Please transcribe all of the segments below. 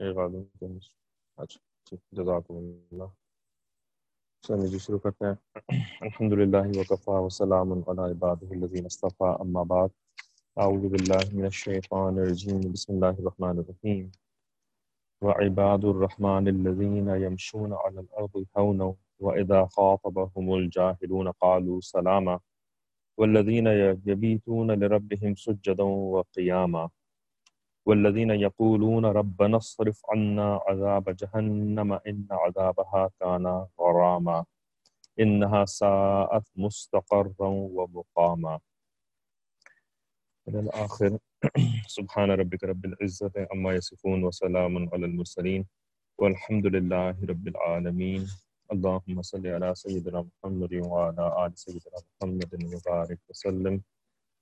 اچھا جزاک اللہ چلیے جی شروع کرتے ہیں الحمد للہ وقفا وسلام علی عباد الذین اصطفى اما بعد اعوذ باللہ من الشیطان الرجیم بسم اللہ الرحمن الرحیم وعباد الرحمن الذین يمشون على الارض هونا واذا خاطبهم الجاهلون قالوا سلاما والذین یبیتون لربهم سجدا وقیاما والذین یقولون ربنا اصرف عنا عذاب جہنم إن عذابها كان غراما إنها ساءت مستقرا ومقاما. إلى الآخر سبحان ربك رب العزة عما يصفون وسلام على المرسلين والحمد لله رب العالمين. اللهم صل على سيدنا محمد وعلى آل سيدنا محمد وبارك وسلم.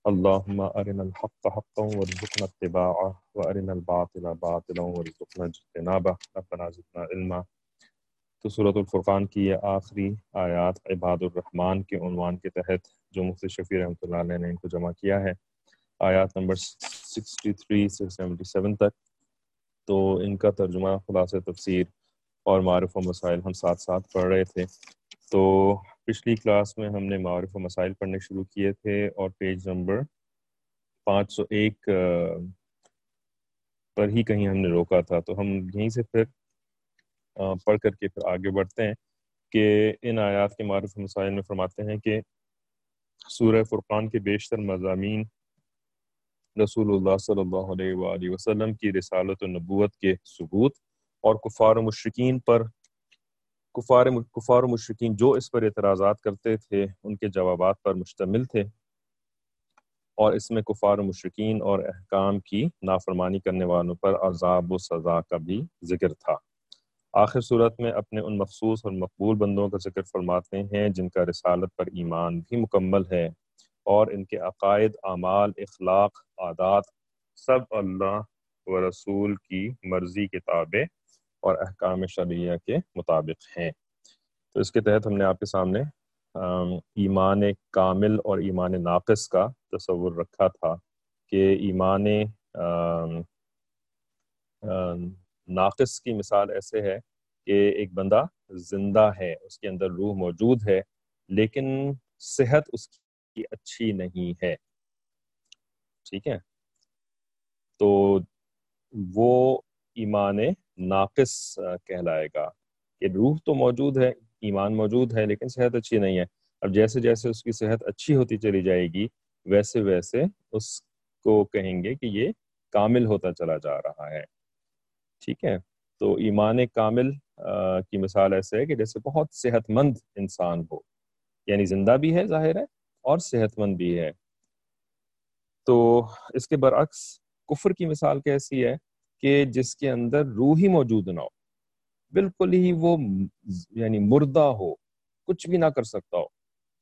اللهم ارنا الحق حقا وارزقنا اتباعه وارنا الباطل باطلا وارزقنا اجتنابه. ربنا زدنا علما. تو صورت الفرقان کی یہ آخری آیات عباد الرحمن کے عنوان کے تحت جو مفتی شفیع رحمۃ اللہ علیہ نے ان کو جمع کیا ہے، آیات نمبر 63 سے 77 تک. تو ان کا ترجمہ خلاص تفسیر اور معرف و مسائل ہم ساتھ ساتھ پڑھ رہے تھے۔ تو پچھلی کلاس میں ہم نے معرف و مسائل پڑھنے شروع کیے تھے اور پیج نمبر پانچ سو ایک پر ہی کہیں ہم نے روکا تھا۔ تو ہم یہیں سے پھر پڑھ کر کے پھر آگے بڑھتے ہیں کہ ان آیات کے معرف و مسائل میں فرماتے ہیں کہ سورہ فرقان کے بیشتر مضامین رسول اللہ صلی اللہ علیہ وآلہ وسلم کی رسالت و نبوت کے ثبوت اور کفار و مشرقین پر کفار کفار و مشرقین جو اس پر اعتراضات کرتے تھے، ان کے جوابات پر مشتمل تھے۔ اور اس میں کفار و مشرقین اور احکام کی نافرمانی کرنے والوں پر عذاب و سزا کا بھی ذکر تھا۔ آخر صورت میں اپنے ان مخصوص اور مقبول بندوں کا ذکر فرماتے ہیں جن کا رسالت پر ایمان بھی مکمل ہے۔ اور ان کے عقائد، اعمال، اخلاق، عادات سب اللہ و رسول کی مرضی کے تابع اور احکام شرعیہ کے مطابق ہیں۔ تو اس کے تحت ہم نے آپ کے سامنے ایمان کامل اور ایمان ناقص کا تصور رکھا تھا کہ ایمان ناقص کی مثال ایسے ہے کہ ایک بندہ زندہ ہے، اس کے اندر روح موجود ہے، لیکن صحت اس کی اچھی نہیں ہے۔ ٹھیک ہے؟ تو وہ ایمان ناقص کہلائے گا کہ روح تو موجود ہے، ایمان موجود ہے، لیکن صحت اچھی نہیں ہے۔ اب جیسے جیسے اس کی صحت اچھی ہوتی چلی جائے گی، ویسے ویسے اس کو کہیں گے کہ یہ کامل ہوتا چلا جا رہا ہے۔ ٹھیک ہے؟ تو ایمان کامل کی مثال ایسے ہے کہ جیسے بہت صحت مند انسان ہو یعنی زندہ بھی ہے ظاہر ہے، اور صحت مند بھی ہے۔ تو اس کے برعکس کفر کی مثال کیسی ہے؟ کہ جس کے اندر روح ہی موجود نہ ہو، بالکل ہی وہ یعنی مردہ ہو، کچھ بھی نہ کر سکتا ہو،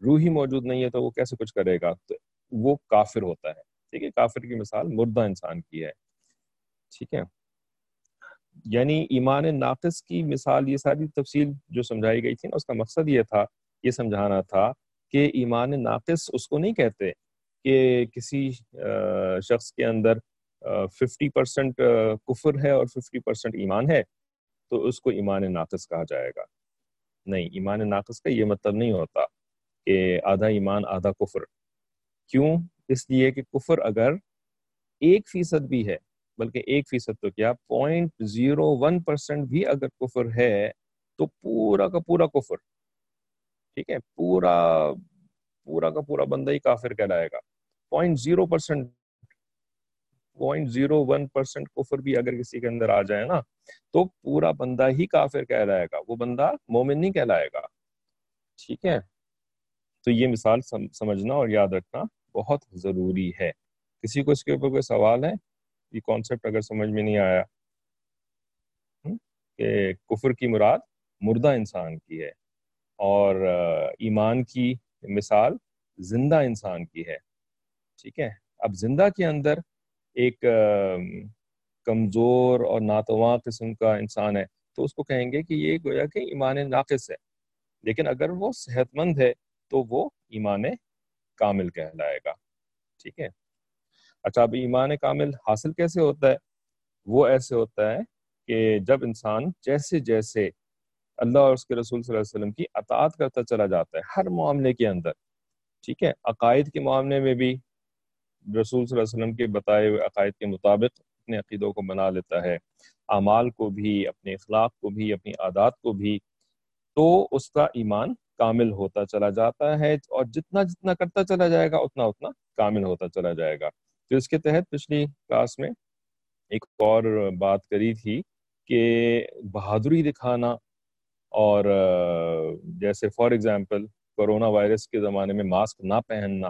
روح ہی موجود نہیں ہے تو وہ کیسے کچھ کرے گا؟ تو وہ کافر ہوتا ہے۔ ٹھیک ہے، کافر کی مثال مردہ انسان کی ہے۔ ٹھیک ہے۔ یعنی ایمان ناقص کی مثال یہ ساری تفصیل جو سمجھائی گئی تھی نا، اس کا مقصد یہ تھا، یہ سمجھانا تھا کہ ایمان ناقص اس کو نہیں کہتے کہ کسی شخص کے اندر ففٹی پرسنٹ کفر ہے اور ففٹی پرسنٹ ایمان ہے، تو اس کو ایمان ناقص کہا جائے گا۔ نہیں، ایمان ناقص کا یہ مطلب نہیں ہوتا کہ آدھا ایمان، آدھا کفر۔ کیوں؟ اس لیے کہ کفر اگر ایک فیصد بھی ہے، بلکہ ایک فیصد تو کیا پوائنٹ زیرو ون پرسینٹ بھی اگر کفر ہے، تو پورا کا پورا کفر۔ ٹھیک ہے، پورا پورا کا پورا بندہ ہی کافر کہلائے گا۔ Point zero percent point zero one percent کفر بھی اگر کسی کے اندر آ جائے نا، تو پورا بندہ ہی کافر کہلائے گا۔ وہ بندہ مومن نہیں کہلائے گا۔ ٹھیک ہے؟ تو یہ مثال سمجھنا اور یاد رکھنا بہت ضروری ہے۔ کسی کو اس کے اوپر کوئی سوال ہے؟ یہ کانسیپٹ اگر سمجھ میں نہیں آیا کہ کفر کی مراد مردہ انسان کی ہے۔ اور ایمان کی مثال زندہ انسان کی ہے۔ ٹھیک ہے؟ اب زندہ کے اندر ایک کمزور اور ناتواں قسم کا انسان ہے۔ تو اس کو کہیں گے کہ یہ گویا کہ ایمان ناقص ہے۔ لیکن اگر وہ صحت مند ہے تو وہ ایمان کامل کہلائے گا۔ ٹھیک ہے۔ اچھا اب ایمان کامل حاصل کیسے ہوتا ہے؟ وہ ایسے ہوتا ہے کہ جب انسان جیسے جیسے اللہ اور اس کے رسول صلی اللہ علیہ وسلم کی اطاعت کرتا چلا جاتا ہے، ہر معاملے کے اندر۔ ٹھیک ہے، عقائد کے معاملے میں بھی رسول صلی اللہ علیہ وسلم کے بتائے ہوئے عقائد کے مطابق اپنے عقیدوں کو بنا لیتا ہے، اعمال کو بھی، اپنے اخلاق کو بھی، اپنی عادات کو بھی، تو اس کا ایمان کامل ہوتا چلا جاتا ہے اور جتنا جتنا کرتا چلا جائے گا، اتنا اتنا کامل ہوتا چلا جائے گا۔ تو اس کے تحت پچھلی کلاس میں ایک اور بات کری تھی کہ بہادری دکھانا اور، جیسے فار ایگزامپل، کرونا وائرس کے زمانے میں ماسک نہ پہننا،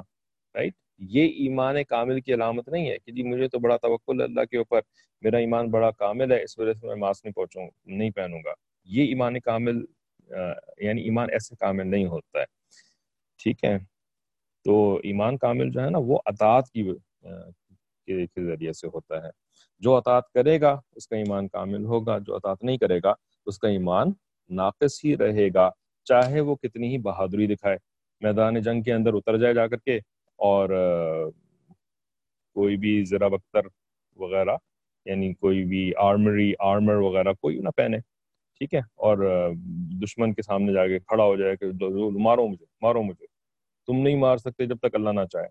رائٹ؟ یہ ایمان کامل کی علامت نہیں ہے کہ جی مجھے تو بڑا توقع اللہ کے اوپر، میرا ایمان بڑا کامل ہے، اس وجہ سے میں ماسک نہیں پہنچوں نہیں پہنوں گا۔ یہ ایمان کامل یعنی ایمان ایسے کامل نہیں ہوتا ہے۔ ٹھیک ہے؟ تو ایمان کامل جو ہے نا، وہ اطاعت کی کے ذریعے سے ہوتا ہے۔ جو اطاعت کرے گا، اس کا ایمان کامل ہوگا، جو اطاعت نہیں کرے گا، اس کا ایمان ناقص ہی رہے گا۔ چاہے وہ کتنی ہی بہادری دکھائے، میدان جنگ کے اندر اتر جائے جا کر کے اور کوئی بھی ذرا بختر وغیرہ یعنی کوئی بھی آرمری آرمر وغیرہ کوئی نہ پہنے، ٹھیک ہے؟ اور دشمن کے سامنے جا کے کھڑا ہو جائے کہ مارو مجھے مارو مجھے۔ تم نہیں مار سکتے جب تک اللہ نہ چاہے۔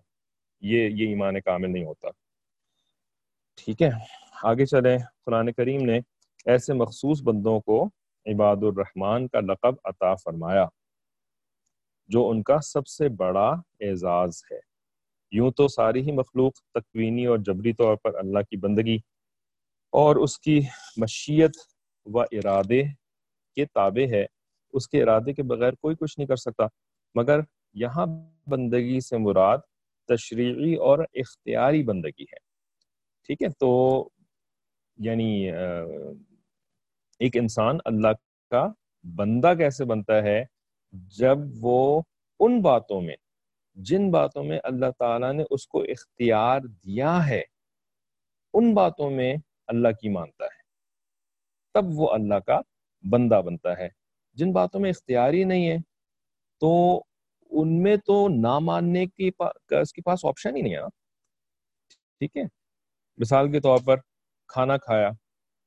یہ یہ ایمان کامل نہیں ہوتا۔ ٹھیک ہے؟ آگے چلیں۔ قرآن کریم نے ایسے مخصوص بندوں کو عباد الرحمن کا لقب عطا فرمایا، جو ان کا سب سے بڑا اعزاز ہے۔ یوں تو ساری ہی مخلوق تکوینی اور جبری طور پر اللہ کی بندگی اور اس کی مشیت و ارادے کے تابع ہے، اس کے ارادے کے بغیر کوئی کچھ نہیں کر سکتا۔ مگر یہاں بندگی سے مراد تشریعی اور اختیاری بندگی ہے۔ ٹھیک ہے، تو یعنی ایک انسان اللہ کا بندہ کیسے بنتا ہے؟ جب وہ ان باتوں میں جن باتوں میں اللہ تعالیٰ نے اس کو اختیار دیا ہے، ان باتوں میں اللہ کی مانتا ہے۔ تب وہ اللہ کا بندہ بنتا ہے۔ جن باتوں میں اختیار ہی نہیں ہے، تو ان میں تو نہ ماننے کی اس کے پاس آپشن ہی نہیں ہے۔ ٹھیک ہے؟ مثال کے طور پر کھانا کھایا،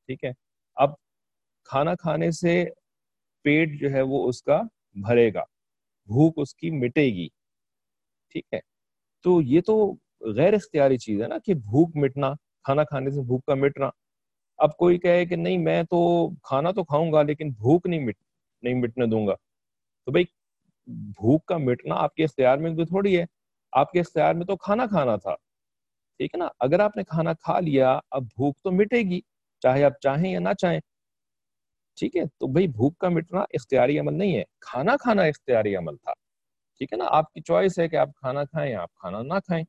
ٹھیک ہے؟ اب کھانا کھانے سے پیٹ جو ہے وہ اس کا بھرے گا، بھوک اس کی مٹے گی۔ ٹھیک ہے۔ تو یہ تو غیر اختیاری چیز ہے نا کہ بھوک مٹنا، کھانا کھانے سے بھوک کا مٹنا۔ اب کوئی کہے کہ نہیں، میں تو کھانا تو کھاؤں گا لیکن بھوک نہیں مٹ، نہیں مٹنے دوں گا۔ تو بھائی، بھوک کا مٹنا آپ کے اختیار میں تو تھوڑی ہے۔ آپ کے اختیار میں تو کھانا کھانا تھا۔ ٹھیک ہے نا؟ اگر آپ نے کھانا کھا لیا، اب بھوک تو مٹے گی، چاہے آپ چاہیں یا نہ چاہیں۔ ٹھیک ہے؟ تو بھائی، بھوک کا مٹنا اختیاری عمل نہیں ہے۔ کھانا کھانا اختیاری عمل تھا۔ ٹھیک ہے نا؟ آپ کی چوائس ہے کہ آپ کھانا کھائیں یا آپ کھانا نہ کھائیں۔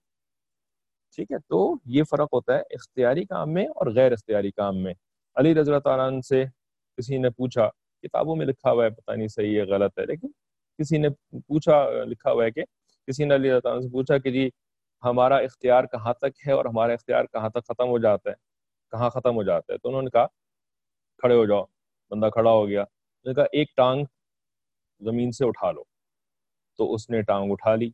ٹھیک ہے، تو یہ فرق ہوتا ہے اختیاری کام میں اور غیر اختیاری کام میں۔ علی رضی تعالیٰ عنہ سے کسی نے پوچھا، کتابوں میں لکھا ہوا ہے، پتہ نہیں صحیح ہے، غلط ہے، لیکن کسی نے پوچھا، لکھا ہوا ہے کہ کسی نے علی رضی تعالیٰ سے پوچھا کہ جی ہمارا اختیار کہاں تک ہے اور ہمارا اختیار کہاں تک ختم ہو جاتا ہے؟ کہاں ختم ہو جاتا ہے؟ تو انہوں نے کہا، کھڑے ہو جاؤ، بندہ کھڑا ہو گیا۔ انہوں نے کہا، ایک ٹانگ زمین سے اٹھا لو۔ تو اس نے ٹانگ اٹھا لی۔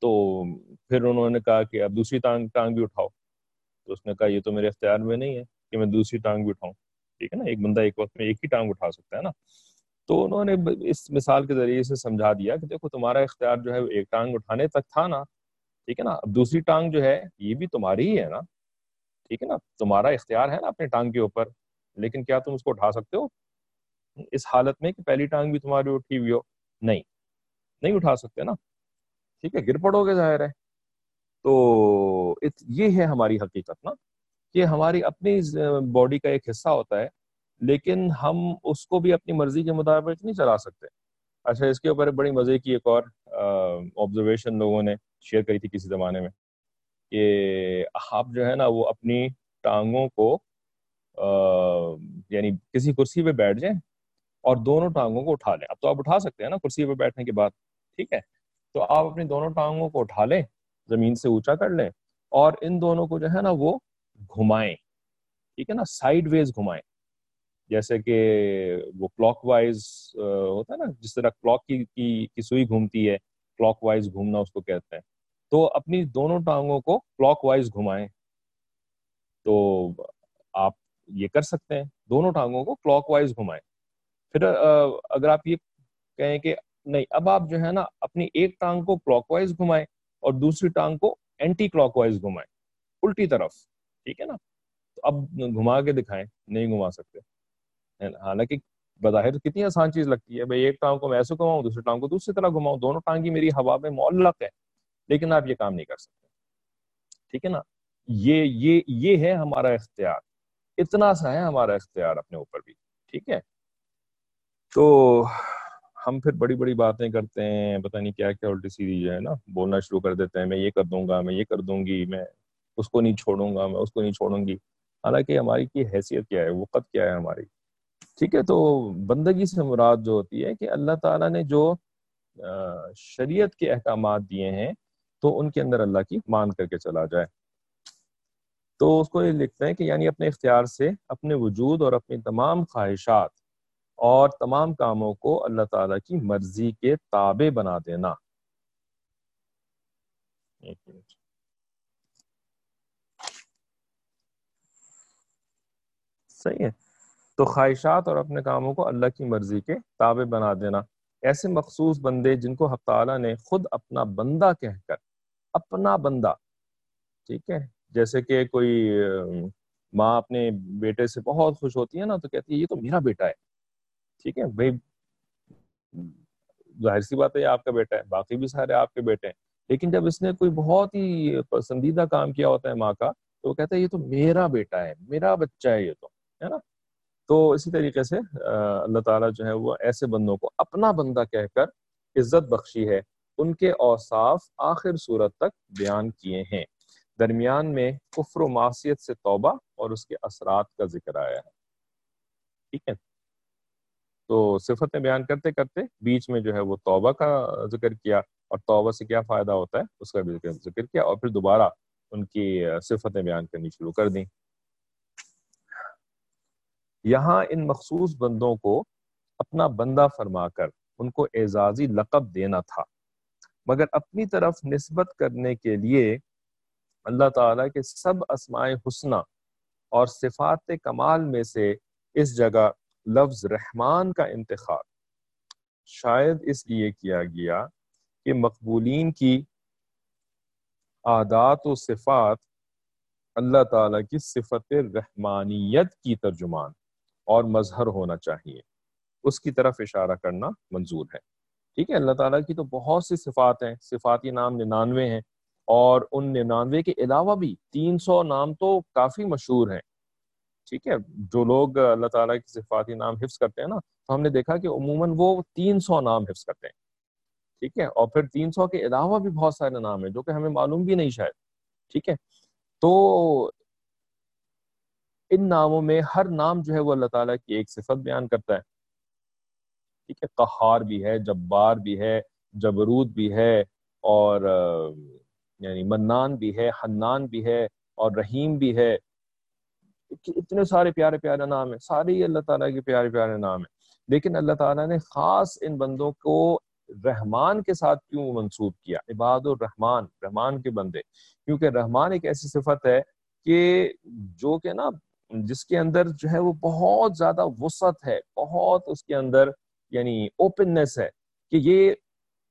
تو پھر انہوں نے کہا کہ اب دوسری ٹانگ ٹانگ بھی اٹھاؤ۔ تو اس نے کہا، یہ تو میرے اختیار میں نہیں ہے کہ میں دوسری ٹانگ بھی اٹھاؤں۔ ٹھیک ہے نا؟ ایک بندہ ایک وقت میں ایک ہی ٹانگ اٹھا سکتا ہے نا؟ تو انہوں نے اس مثال کے ذریعے سے سمجھا دیا کہ دیکھو، تمہارا اختیار جو ہے ایک ٹانگ اٹھانے تک تھا نا۔ ٹھیک ہے نا؟ اب دوسری ٹانگ جو ہے، یہ بھی تمہاری ہی ہے نا۔ ٹھیک ہے نا؟ تمہارا اختیار ہے نا اپنے ٹانگ کے اوپر، لیکن کیا تم اس کو اٹھا سکتے ہو؟ اس حالت میں کہ پہلی ٹانگ بھی تمہاری اٹھی ہوئی ہو؟ نہیں۔ نہیں اٹھا سکتے نا۔ ٹھیک ہے، گر پڑو گے ظاہر ہے۔ تو یہ ہے ہماری حقیقت نا، کہ ہماری اپنی باڈی کا ایک حصہ ہوتا ہے، لیکن ہم اس کو بھی اپنی مرضی کے مطابق نہیں چلا سکتے۔ اچھا اس کے اوپر بڑی مزے کی ایک اور آبزرویشن لوگوں نے شیئر کری تھی کسی زمانے میں کہ آپ جو ہے نا، وہ اپنی ٹانگوں کو یعنی کسی کرسی پہ بیٹھ جائیں اور دونوں ٹانگوں کو اٹھا لیں۔ اب تو آپ اٹھا سکتے ہیں نا کرسی پہ بیٹھنے کے بعد۔ ٹھیک ہے؟ تو آپ اپنی دونوں ٹانگوں کو اٹھا لیں، زمین سے اونچا کر لیں اور ان دونوں کو جو ہے نا وہ گھمائیں۔ ٹھیک ہے نا؟ سائڈ ویز گھمائیں۔ جیسے کہ وہ کلاک وائز ہوتا ہے نا، جس طرح کلاک کی کی کی سوئی گھومتی ہے، کلاک وائز گھومنا اس کو کہتے ہیں۔ تو اپنی دونوں ٹانگوں کو کلاک وائز گھمائیں۔ تو آپ یہ کر سکتے ہیں، دونوں ٹانگوں کو کلاک وائز گھمائیں۔ پھر اگر آپ یہ کہیں کہ نہیں، اب آپ جو ہے نا اپنی ایک ٹانگ کو کلاک وائز گھمائیں اور دوسری ٹانگ کو اینٹی کلاک وائز گھمائیں، الٹی طرف، ٹھیک ہے نا؟ تو اب گھما کے دکھائیں، نہیں گھما سکتے۔ حالانکہ بظاہر کتنی آسان چیز لگتی ہے، بھائی ایک ٹانگ کو میں ایسے گھماؤں، دوسری ٹانگ کو دوسری طرح گھماؤں، دونوں ٹانگ میری ہوا میں معلق ہے لیکن آپ یہ کام نہیں کر سکتے۔ ٹھیک ہے نا؟ یہ یہ یہ ہے ہمارا اختیار۔ اتنا سا ہے ہمارا اختیار اپنے اوپر بھی، ٹھیک ہے؟ تو ہم پھر بڑی بڑی باتیں کرتے ہیں، پتہ نہیں کیا کیا الٹی سیدھی جو ہے نا، بولنا شروع کر دیتے ہیں، میں یہ کر دوں گا، میں یہ کر دوں گی، میں اس کو نہیں چھوڑوں گا، میں اس کو نہیں چھوڑوں گی۔ حالانکہ ہماری کی حیثیت کیا ہے، وقت کیا ہے ہماری۔ ٹھیک ہے، تو بندگی سے مراد جو ہوتی ہے کہ اللہ تعالیٰ نے جو شریعت کے احکامات دیے ہیں، تو ان کے اندر اللہ کی مان کر کے چلا جائے۔ تو اس کو یہ لکھتے ہیں کہ یعنی اپنے اختیار سے، اپنے وجود اور اپنی تمام خواہشات اور تمام کاموں کو اللہ تعالیٰ کی مرضی کے تابع بنا دینا۔ صحیح ہے۔ تو خواہشات اور اپنے کاموں کو اللہ کی مرضی کے تابع بنا دینا۔ ایسے مخصوص بندے جن کو حق تعالیٰ نے خود اپنا بندہ کہہ کر، اپنا بندہ، ٹھیک ہے؟ جیسے کہ کوئی ماں اپنے بیٹے سے بہت خوش ہوتی ہے نا تو کہتی ہے، یہ تو میرا بیٹا ہے۔ ٹھیک ہے، بھائی، ظاہر سی بات ہے آپ کا بیٹا ہے، باقی بھی سارے آپ کے بیٹے ہیں۔ لیکن جب اس نے کوئی بہت ہی پسندیدہ کام کیا ہوتا ہے ماں کا، تو وہ کہتا ہے، یہ تو میرا بیٹا ہے، میرا بچہ ہے یہ تو، ہے نا؟ تو اسی طریقے سے اللہ تعالیٰ جو ہے وہ ایسے بندوں کو اپنا بندہ کہہ کر عزت بخشی ہے۔ ان کے اوصاف آخر صورت تک بیان کیے ہیں۔ درمیان میں کفر و معصیت سے توبہ اور اس کے اثرات کا ذکر آیا ہے۔ ٹھیک ہے۔ تو صفتیں بیان کرتے کرتے بیچ میں جو ہے وہ توبہ کا ذکر کیا اور توبہ سے کیا فائدہ ہوتا ہے اس کا بھی ذکر کیا اور پھر دوبارہ ان کی صفتیں بیان کرنی شروع کر دیں۔ یہاں ان مخصوص بندوں کو اپنا بندہ فرما کر ان کو اعزازی لقب دینا تھا، مگر اپنی طرف نسبت کرنے کے لیے اللہ تعالیٰ کے سب اسماء حسنہ اور صفات کمال میں سے اس جگہ لفظ رحمان کا انتخاب۔ شاید اس لیے کیا گیا کہ مقبولین کی عادات و صفات اللہ تعالیٰ کی صفت رحمانیت کی ترجمان اور مظہر ہونا چاہیے۔ اس کی طرف اشارہ کرنا منظور ہے۔ ٹھیک ہے، اللہ تعالیٰ کی تو بہت سی صفات ہیں صفاتی نام ننانوے ہیں اور ان ننانوے کے علاوہ بھی تین سو نام تو کافی مشہور ہیں۔ ٹھیک ہے، جو لوگ اللہ تعالیٰ کی صفاتی نام حفظ کرتے ہیں نا، تو ہم نے دیکھا کہ عموماً وہ تین سو نام حفظ کرتے ہیں۔ ٹھیک ہے، اور پھر تین سو کے علاوہ بھی بہت سارے نام ہیں، جو کہ ہمیں معلوم بھی نہیں شاید۔ ٹھیک ہے، تو ان ناموں میں ہر نام جو ہے وہ اللہ تعالیٰ کی ایک صفت بیان کرتا ہے۔ ٹھیک ہے، قہار بھی ہے، جبار بھی ہے، جبرود بھی ہے، اور یعنی منان بھی ہے، حنان بھی ہے، اور رحیم بھی ہے۔ اتنے سارے پیارے پیارے نام ہیں سارے ہی اللہ تعالیٰ کے پیارے پیارے نام ہیں۔ لیکن اللہ تعالیٰ نے خاص ان بندوں کو رحمان کے ساتھ کیوں منسوب کیا؟ عباد الرحمان رحمان کے بندے۔ کیونکہ رحمان ایک ایسی صفت ہے کہ جو کہ نا، جس کے اندر جو ہے وہ بہت زیادہ وسعت ہے، بہت اس کے اندر یعنی اوپننیس ہے کہ یہ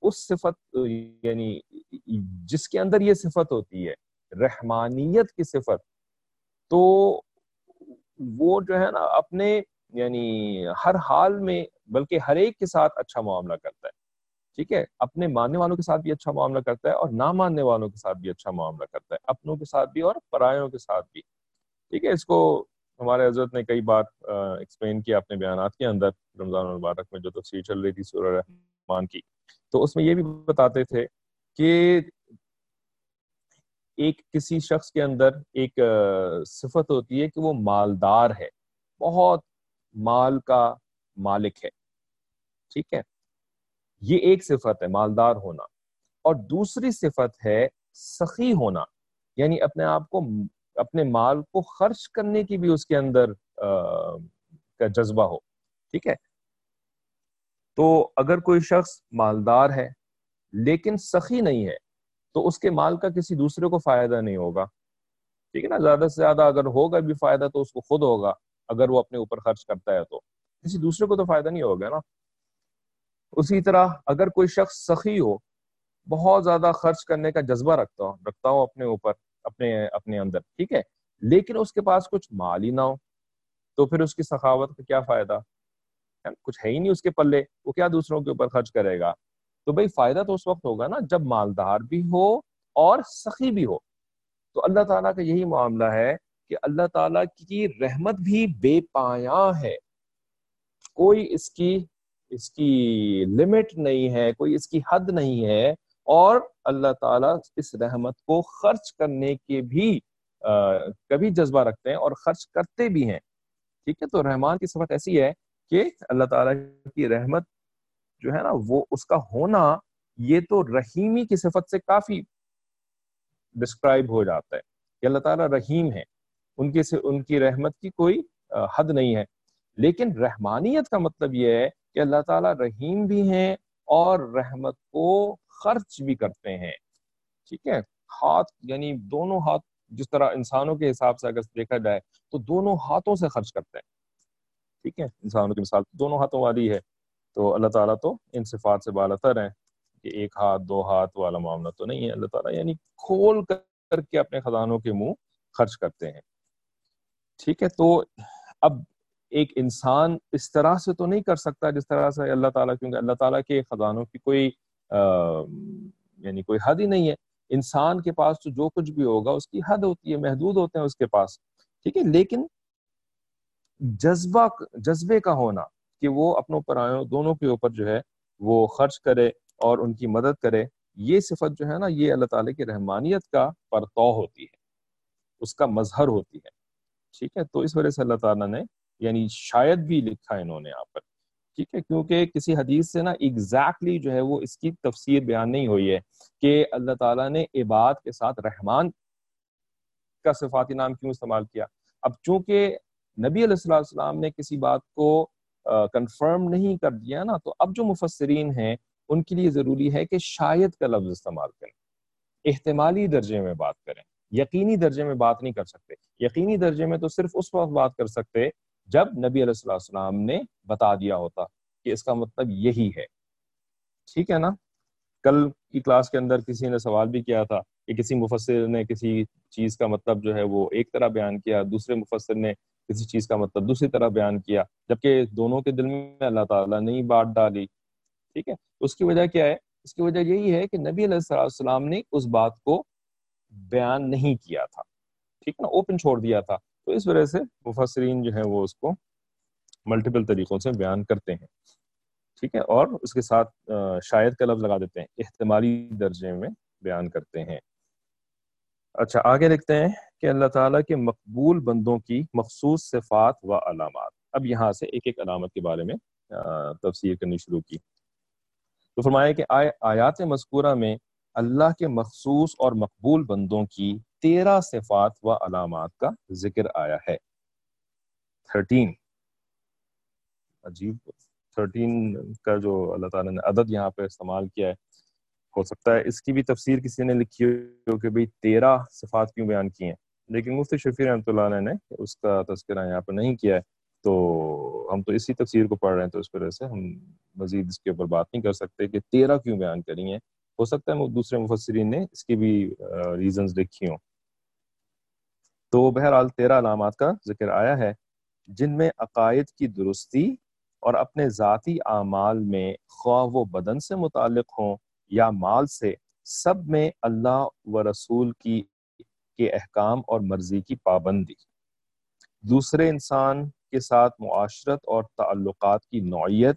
اس صفت یعنی جس کے اندر یہ صفت ہوتی ہے، رحمانیت کی صفت، تو وہ جو ہے نا اپنے یعنی ہر حال میں بلکہ ہر ایک کے ساتھ اچھا معاملہ کرتا ہے۔ ٹھیک ہے؟ اپنے ماننے والوں کے ساتھ بھی اچھا معاملہ کرتا ہے اور نہ ماننے والوں کے ساتھ بھی اچھا معاملہ کرتا ہے، اپنوں کے ساتھ بھی اور پرایوں کے ساتھ بھی۔ ٹھیک ہے؟ اس کو ہمارے حضرت نے کئی بات ایکسپلین کیا اپنے بیانات کے اندر، رمضان المبارک میں جو تفصیل چل رہی تھی، سورہ رحمان کی۔ تو اس میں یہ بھی بتاتے تھے کہ ایک کسی شخص کے اندر ایک صفت ہوتی ہے کہ وہ مالدار ہے۔ بہت مال کا مالک ہے۔ ٹھیک ہے؟ یہ ایک صفت ہے، مالدار ہونا۔ اور دوسری صفت ہے، سخی ہونا۔ یعنی اپنے آپ کو، اپنے مال کو خرچ کرنے کی بھی اس کے اندر کا جذبہ ہو۔ ٹھیک ہے؟ تو اگر کوئی شخص مالدار ہے، لیکن سخی نہیں ہے تو اس کے مال کا کسی دوسرے کو فائدہ نہیں ہوگا۔ ٹھیک ہے نا؟ زیادہ سے زیادہ اگر ہوگا بھی فائدہ تو اس کو خود ہوگا، اگر وہ اپنے اوپر خرچ کرتا ہے تو۔ کسی دوسرے کو تو فائدہ نہیں ہوگا نا۔ اسی طرح اگر کوئی شخص سخی ہو، بہت زیادہ خرچ کرنے کا جذبہ رکھتا ہو رکھتا ہو اپنے اوپر، اپنے اپنے اندر، ٹھیک ہے؟ لیکن اس کے پاس کچھ مال ہی نہ ہو، تو پھر اس کی سخاوت کا کیا فائدہ؟ کچھ ہے ہی نہیں اس کے پلے، وہ کیا دوسروں کے اوپر خرچ کرے گا؟ تو بھائی فائدہ تو اس وقت ہوگا نا جب مالدار بھی ہو اور سخی بھی ہو۔ تو اللہ تعالیٰ کا یہی معاملہ ہے کہ اللہ تعالیٰ کی رحمت بھی بے پایا ہے۔ کوئی اس کی اس کی لمٹ نہیں ہے، کوئی اس کی حد نہیں ہے۔ اور اللہ تعالیٰ اس رحمت کو خرچ کرنے کے بھی کبھی جذبہ رکھتے ہیں اور خرچ کرتے بھی ہیں۔ ٹھیک ہے، تو رحمان کی صفت ایسی ہے کہ اللہ تعالیٰ کی رحمت جو ہے نا، وہ اس کا ہونا یہ تو رحیمی کی صفت سے کافی ڈسکرائب ہو جاتا ہے کہ اللہ تعالیٰ رحیم ہے۔ ان کی ان کی رحمت کی کوئی حد نہیں ہے۔ لیکن رحمانیت کا مطلب یہ ہے کہ اللہ تعالیٰ رحیم بھی ہیں اور رحمت کو خرچ بھی کرتے ہیں۔ ٹھیک ہے؟ ہاتھ یعنی دونوں ہاتھ جس طرح انسانوں کے حساب سے اگر دیکھا جائے تو دونوں ہاتھوں سے خرچ کرتے ہیں۔ ٹھیک ہے؟ انسانوں کی مثال دونوں ہاتھوں والی ہے۔ تو اللہ تعالیٰ تو ان صفات سے بالتر ہیں کہ ایک ہاتھ، دو ہاتھ والا معاملہ تو نہیں ہے۔ اللہ تعالیٰ یعنی کھول کر کے اپنے خزانوں کے منہ خرچ کرتے ہیں۔ ٹھیک ہے، تو اب ایک انسان اس طرح سے تو نہیں کر سکتا جس طرح سے اللہ تعالیٰ، کیونکہ اللہ تعالیٰ کے خزانوں کی کوئی یعنی کوئی حد ہی نہیں ہے۔ انسان کے پاس تو جو کچھ بھی ہوگا، اس کی حد ہوتی ہے، محدود ہوتے ہیں اس کے پاس۔ ٹھیک ہے، لیکن جذبہ، جذبے کا ہونا کہ وہ اپنوں پرایوں دونوں کے اوپر جو ہے وہ خرچ کرے اور ان کی مدد کرے، یہ صفت جو ہے نا، یہ اللہ تعالیٰ کی رحمانیت کا پرتو ہوتی ہے، اس کا مظہر ہوتی ہے۔ ٹھیک ہے؟ تو اس وجہ سے اللہ تعالیٰ نے یعنی شاید بھی لکھا انہوں نے یہاں پر۔ ٹھیک ہے؟ کیونکہ کسی حدیث سے نا ایگزیکٹلی جو ہے وہ اس کی تفسیر بیان نہیں ہوئی ہے کہ اللہ تعالیٰ نے عباد کے ساتھ رحمان کا صفاتی نام کیوں استعمال کیا۔ اب چونکہ نبی علیہ السلام نے کسی بات کو کنفرم نہیں کر دیا نا، تو اب جو مفسرین ہیں، ان کے لیے ضروری ہے کہ شاید کا لفظ استعمال کریں۔ احتمالی درجے میں بات کریں۔ یقینی درجے میں بات نہیں کر سکتے۔ یقینی درجے میں تو صرف اس وقت بات کر سکتے جب نبی علیہ السلام نے بتا دیا ہوتا کہ اس کا مطلب یہی ہے۔ ٹھیک ہے نا؟ کل کی کلاس کے اندر کسی نے سوال بھی کیا تھا کہ کسی مفسر نے کسی چیز کا مطلب جو ہے وہ ایک طرح بیان کیا، دوسرے مفسر نے کسی چیز کا مطلب دوسری طرح بیان کیا، جبکہ دونوں کے دل میں اللہ تعالیٰ نے بات ڈالی، ٹھیک ہے؟ اس کی وجہ کیا ہے؟ اس کی وجہ یہی ہے کہ نبی علیہ السلام نے اس بات کو بیان نہیں کیا تھا، ٹھیک ہے نا؟ اوپن چھوڑ دیا تھا۔ تو اس وجہ سے مفسرین جو ہے وہ اس کو ملٹیپل طریقوں سے بیان کرتے ہیں، ٹھیک ہے؟ اور اس کے ساتھ شاید کا لفظ لگا دیتے ہیں، احتمالی درجے میں بیان کرتے ہیں۔ اچھا آگے لکھتے ہیں۔ کہ اللہ تعالیٰ کے مقبول بندوں کی مخصوص صفات و علامات۔ اب یہاں سے ایک ایک علامت کے بارے میں تفسیر کرنی شروع کی۔ تو فرمایا کہ آیات مذکورہ میں اللہ کے مخصوص اور مقبول بندوں کی تیرہ صفات و علامات کا ذکر آیا ہے۔ تھرٹین۔ عجیب۔ تھرٹین کا جو اللہ تعالیٰ نے عدد یہاں پہ استعمال کیا ہے، ہو سکتا ہے اس کی بھی تفسیر کسی نے لکھی ہو کہ بھئی تیرہ صفات کیوں بیان کی ہیں؟ لیکن مفتی شفیع رحمۃ اللہ علیہ نے اس کا تذکرہ یہاں پر نہیں کیا ہے، تو ہم تو اسی تفسیر کو پڑھ رہے ہیں تو اس وجہ سے ہم مزید اس کے اوپر بات نہیں کر سکتے کہ تیرہ کیوں بیان کری ہیں۔ ہو سکتا ہے دوسرے مفسرین نے اس کی بھی ریزنز لکھی ہوں۔ تو بہرحال تیرہ علامات کا ذکر آیا ہے، جن میں عقائد کی درستی اور اپنے ذاتی اعمال میں خواہ و بدن سے متعلق ہوں یا مال سے، سب میں اللہ و رسول کی کے احکام اور مرضی کی پابندی۔ دوسرے انسان کے ساتھ معاشرت اور تعلقات کی نوعیت۔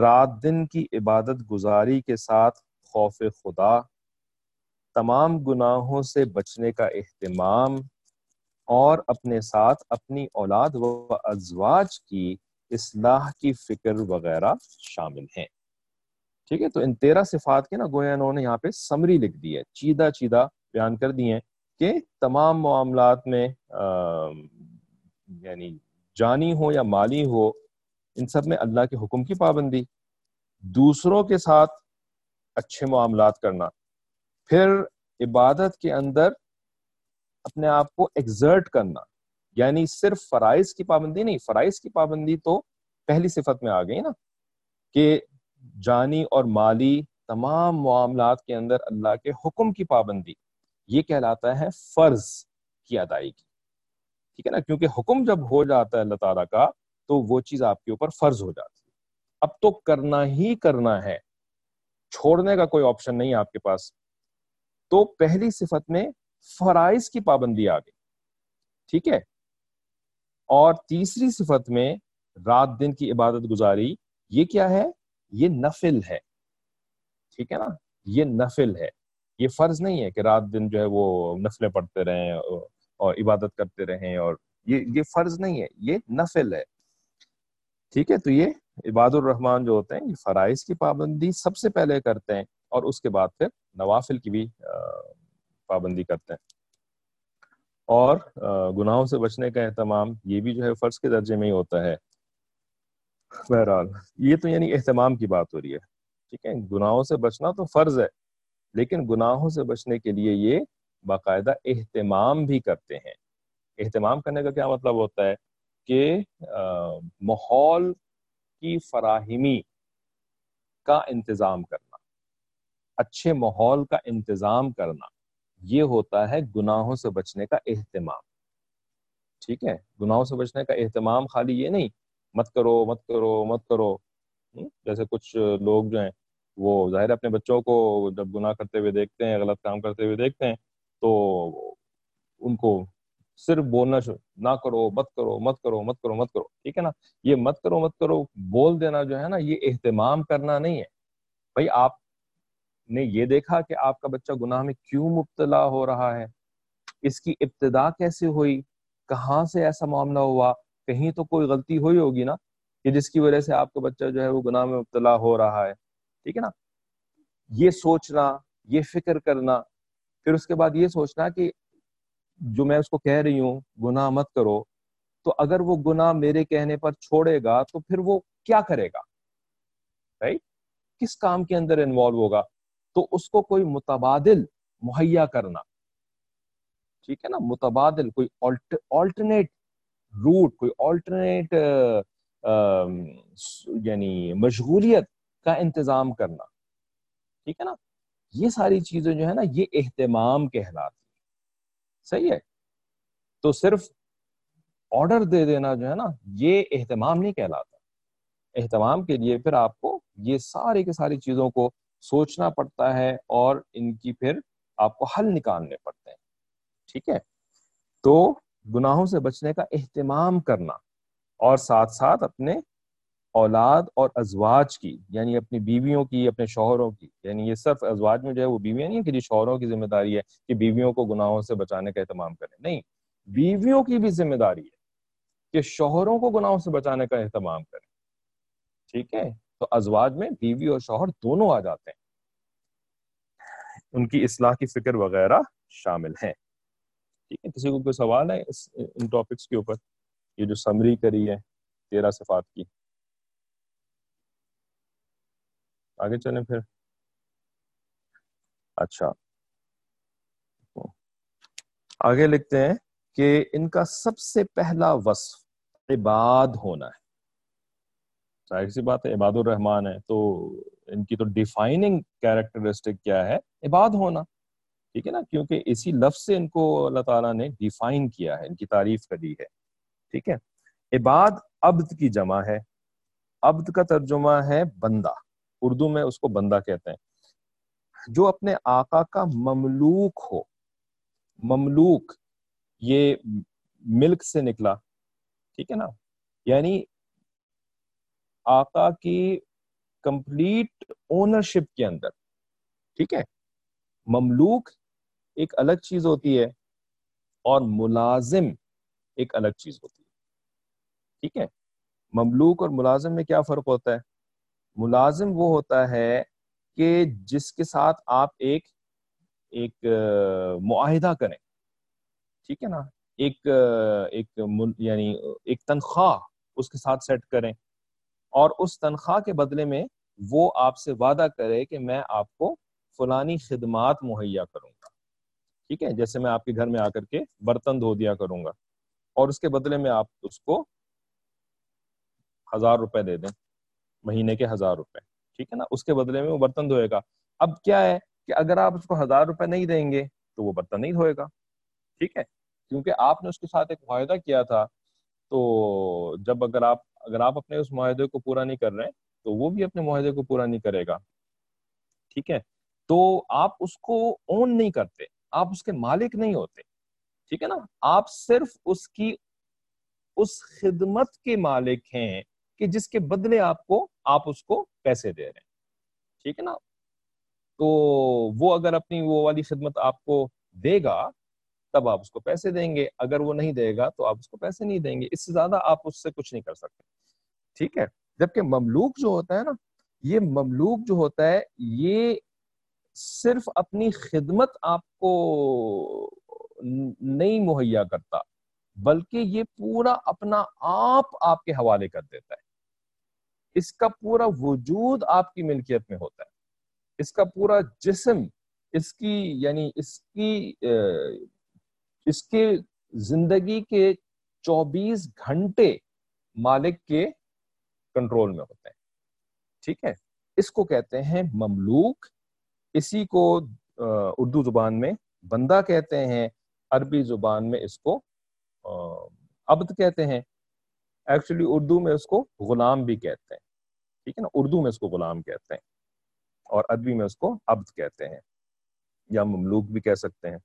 رات دن کی عبادت گزاری کے ساتھ خوف خدا۔ تمام گناہوں سے بچنے کا اہتمام۔ اور اپنے ساتھ اپنی اولاد و ازواج کی اصلاح کی فکر وغیرہ شامل ہیں۔ ٹھیک ہے، تو ان تیرہ صفات کے نا گویا انہوں نے یہاں پہ سمری لکھ دی ہے۔ چیدہ چیدہ بیان کر دی ہیں کہ تمام معاملات میں یعنی جانی ہو یا مالی ہو، ان سب میں اللہ کے حکم کی پابندی، دوسروں کے ساتھ اچھے معاملات کرنا، پھر عبادت کے اندر اپنے آپ کو ایگزرٹ کرنا یعنی صرف فرائض کی پابندی نہیں، فرائض کی پابندی تو پہلی صفت میں آ گئی نا کہ جانی اور مالی تمام معاملات کے اندر اللہ کے حکم کی پابندی۔ یہ کہلاتا ہے فرض کی ادائیگی۔ ٹھیک ہے نا؟ کیونکہ حکم جب ہو جاتا ہے اللہ تعالیٰ کا، تو وہ چیز آپ کے اوپر فرض ہو جاتی ہے۔ اب تو کرنا ہی کرنا ہے، چھوڑنے کا کوئی آپشن نہیں آپ کے پاس۔ تو پہلی صفت میں فرائض کی پابندی آ گئی۔ ٹھیک ہے؟ اور تیسری صفت میں رات دن کی عبادت گزاری، یہ کیا ہے؟ یہ نفل ہے۔ ٹھیک ہے نا؟ یہ نفل ہے۔ یہ فرض نہیں ہے کہ رات دن جو ہے وہ نفلیں پڑھتے رہیں اور عبادت کرتے رہیں اور یہ یہ فرض نہیں ہے، یہ نفل ہے۔ ٹھیک ہے؟ تو یہ عباد الرحمان جو ہوتے ہیں، یہ فرائض کی پابندی سب سے پہلے کرتے ہیں اور اس کے بعد پھر نوافل کی بھی پابندی کرتے ہیں۔ اور گناہوں سے بچنے کا اہتمام یہ بھی جو ہے فرض کے درجے میں ہی ہوتا ہے۔ بہرحال، یہ تو یعنی اہتمام کی بات ہو رہی ہے۔ ٹھیک ہے؟ گناہوں سے بچنا تو فرض ہے۔ لیکن گناہوں سے بچنے کے لیے یہ باقاعدہ اہتمام بھی کرتے ہیں۔ اہتمام کرنے کا کیا مطلب ہوتا ہے کہ ماحول کی فراہمی کا انتظام کرنا، اچھے ماحول کا انتظام کرنا، یہ ہوتا ہے گناہوں سے بچنے کا اہتمام۔ ٹھیک ہے؟ گناہوں سے بچنے کا اہتمام خالی یہ نہیں، مت کرو مت کرو مت کرو۔ جیسے کچھ لوگ جو ہیں وہ ظاہر اپنے بچوں کو جب گناہ کرتے ہوئے دیکھتے ہیں، غلط کام کرتے ہوئے دیکھتے ہیں، تو ان کو صرف بولنا شروع، نہ کرو، مت کرو مت کرو مت کرو مت کرو، ٹھیک ہے نا؟ یہ مت کرو مت کرو، بول دینا جو ہے نا، یہ اہتمام کرنا نہیں ہے۔ بھائی، آپ نے یہ دیکھا کہ آپ کا بچہ گناہ میں کیوں مبتلا ہو رہا ہے؟ اس کی ابتدا کیسے ہوئی؟ کہاں سے ایسا معاملہ ہوا؟ کہیں تو کوئی غلطی ہوئی ہوگی نا کہ جس کی وجہ سے آپ کا بچہ جو ہے وہ گناہ میں مبتلا ہو رہا ہے؟ ٹھیک ہے نا؟ یہ سوچنا، یہ فکر کرنا، پھر اس کے بعد یہ سوچنا کہ جو میں اس کو کہہ رہی ہوں، گناہ مت کرو۔ تو اگر وہ گناہ میرے کہنے پر چھوڑے گا، تو پھر وہ کیا کرے گا؟ رائٹ کس کام کے اندر انوالو ہوگا؟ تو اس کو کوئی متبادل مہیا کرنا۔ ٹھیک ہے نا؟ متبادل، کوئی آلٹرنیٹ روٹ کوئی آلٹرنیٹ یعنی مشغولیت۔ کا انتظام کرنا۔ ٹھیک ہے نا؟ یہ ساری چیزیں جو ہے نا، یہ اہتمام کہلاتی صحیح ہے؟ تو صرف آرڈر دے دینا جو ہے نا، یہ اہتمام نہیں کہلاتا۔ اہتمام کے لیے پھر آپ کو یہ ساری کے ساری چیزوں کو سوچنا پڑتا ہے اور ان کی پھر آپ کو حل نکالنے پڑتے ہیں۔ ٹھیک ہے؟ تو گناہوں سے بچنے کا اہتمام کرنا اور ساتھ ساتھ اپنے اولاد اور ازواج کی یعنی اپنی بیویوں کی، اپنے شوہروں کی یعنی یہ صرف ازواج میں جو ہے وہ بیویاں نہیں کہ جی شوہروں کی ذمہ داری ہے کہ بیویوں کو گناہوں سے بچانے کا اہتمام کریں۔ نہیں، بیویوں کی بھی ذمہ داری ہے کہ شوہروں کو گناہوں سے بچانے کا اہتمام کریں۔ ٹھیک ہے؟ تو ازواج میں بیوی اور شوہر دونوں آ جاتے ہیں۔ ان کی اصلاح کی فکر وغیرہ شامل ہیں۔ ٹھیک ہے؟ کسی کو کوئی سوال ہے اس، ان ٹاپکس کے اوپر؟ یہ جو سمری کری ہے تیرہ صفات کی۔ آگے چلیں پھر۔ اچھا۔ آگے لکھتے ہیں کہ ان کا سب سے پہلا وصف عباد ہونا ہے۔ ظاہر سی بات ہے، عباد الرحمان ہے۔ تو ان کی تو ڈیفائننگ کیریکٹرسٹک کیا ہے؟ عباد ہونا۔ ٹھیک ہے نا؟ کیونکہ اسی لفظ سے ان کو اللہ تعالیٰ نے ڈیفائن کیا ہے، ان کی تعریف کری ہے۔ ٹھیک ہے؟ عباد، عبد کی جمع ہے۔ عبد کا ترجمہ ہے بندہ۔ اردو میں اس کو بندہ کہتے ہیں۔ جو اپنے آقا کا مملوک ہو، مملوک، یہ ملک سے نکلا، ٹھیک ہے نا؟ یعنی آقا کی کمپلیٹ اونرشپ کے اندر، ٹھیک ہے؟ مملوک ایک الگ چیز ہوتی ہے اور ملازم ایک الگ چیز ہوتی ہے، ٹھیک ہے؟ مملوک اور ملازم میں کیا فرق ہوتا ہے؟ ملازم وہ ہوتا ہے کہ جس کے ساتھ آپ ایک ایک، معاہدہ کریں۔ ٹھیک ہے نا؟ ایک ایک یعنی ایک تنخواہ اس کے ساتھ سیٹ کریں۔ اور اس تنخواہ کے بدلے میں وہ آپ سے وعدہ کرے کہ میں آپ کو فلانی خدمات مہیا کروں گا۔ ٹھیک ہے؟ جیسے میں آپ کے گھر میں آ کر کے برتن دھو دیا کروں گا۔ اور اس کے بدلے میں آپ اس کو ہزار روپے دے دیں۔ مہینے کے ہزار روپے۔ ٹھیک ہے نا؟ اس کے بدلے میں وہ برتن دھوئے گا۔ اب کیا ہے کہ اگر آپ اس کو ہزار روپے نہیں دیں گے تو وہ برتن نہیں دھوئے گا۔ ٹھیک ہے؟ کیونکہ آپ نے اس کے ساتھ ایک معاہدہ کیا تھا، تو جب اگر آپ اگر آپ اپنے اس معاہدے کو پورا نہیں کر رہے تو وہ بھی اپنے معاہدے کو پورا نہیں کرے گا۔ ٹھیک ہے؟ تو آپ اس کو اون نہیں کرتے، آپ اس کے مالک نہیں ہوتے۔ ٹھیک ہے نا؟ آپ صرف اس کی، اس خدمت کے مالک ہیں کہ جس کے بدلے آپ کو آپ اس کو پیسے دے رہے ہیں۔ ٹھیک ہے نا؟ تو وہ اگر اپنی وہ والی خدمت آپ کو دے گا، تب آپ اس کو پیسے دیں گے۔ اگر وہ نہیں دے گا تو آپ اس کو پیسے نہیں دیں گے۔ اس سے زیادہ آپ اس سے کچھ نہیں کر سکتے۔ ٹھیک ہے؟ جبکہ مملوک جو ہوتا ہے نا، یہ مملوک جو ہوتا ہے، یہ صرف اپنی خدمت آپ کو نہیں مہیا کرتا، بلکہ یہ پورا اپنا آپ آپ کے حوالے کر دیتا ہے۔ اس کا پورا وجود آپ کی ملکیت میں ہوتا ہے۔ اس کا پورا جسم، اس کی یعنی اس کی اس کے زندگی کے چوبیس گھنٹے مالک کے کنٹرول میں ہوتے ہیں۔ ٹھیک ہے؟ اس کو کہتے ہیں مملوک۔ اسی کو اردو زبان میں بندہ کہتے ہیں۔ عربی زبان میں اس کو عبد کہتے ہیں۔ ایکچولی اردو میں اس کو غلام بھی کہتے ہیں۔ ٹھیک ہے نا؟ اردو میں اس کو غلام کہتے ہیں۔ اور عربی میں اس کو عبد کہتے ہیں۔ یا مملوک بھی کہہ سکتے ہیں۔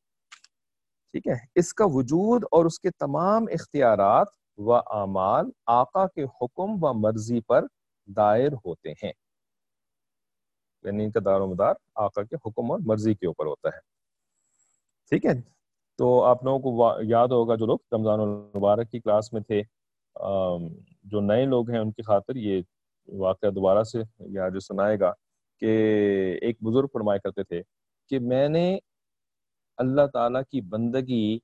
ٹھیک ہے؟ اس کا وجود اور اس کے تمام اختیارات و اعمال آقا کے حکم و مرضی پر دائر ہوتے ہیں۔ یعنی ان کا دار و مدار آقا کے حکم اور مرضی کے اوپر ہوتا ہے۔ ٹھیک ہے؟ تو آپ لوگوں کو یاد ہوگا جو لوگ رمضان المبارک کی کلاس میں تھے۔ جو نئے لوگ ہیں ان کی خاطر یہ واقعہ دوبارہ سے یا جو سنائے گا کہ ایک بزرگ فرمایا کرتے تھے کہ میں نے اللہ تعالیٰ کی بندگی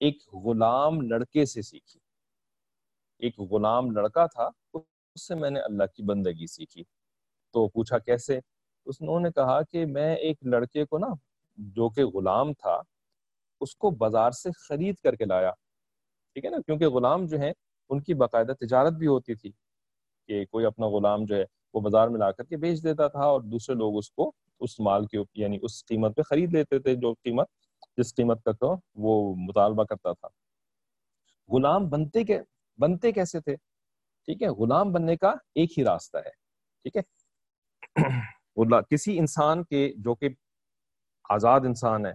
ایک غلام لڑکے سے سیکھی۔ ایک غلام لڑکا تھا، اس سے میں نے اللہ کی بندگی سیکھی۔ تو پوچھا کیسے؟ اس نے کہا کہ میں ایک لڑکے کو نا، جو کہ غلام تھا، اس کو بازار سے خرید کر کے لایا۔ ٹھیک ہے نا؟ کیونکہ غلام جو ہیں ان کی باقاعدہ تجارت بھی ہوتی تھی کہ کوئی اپنا غلام جو ہے وہ بازار میں لا کر کے بیچ دیتا تھا اور دوسرے لوگ اس کو اس مال کے یعنی اس قیمت پہ خرید لیتے تھے جو قیمت جس قیمت کا تو وہ مطالبہ کرتا تھا۔ غلام بنتے کے بنتے کیسے تھے؟ ٹھیک ہے، غلام بننے کا ایک ہی راستہ ہے۔ ٹھیک ہے؟ کسی انسان کے جو کہ آزاد انسان ہے،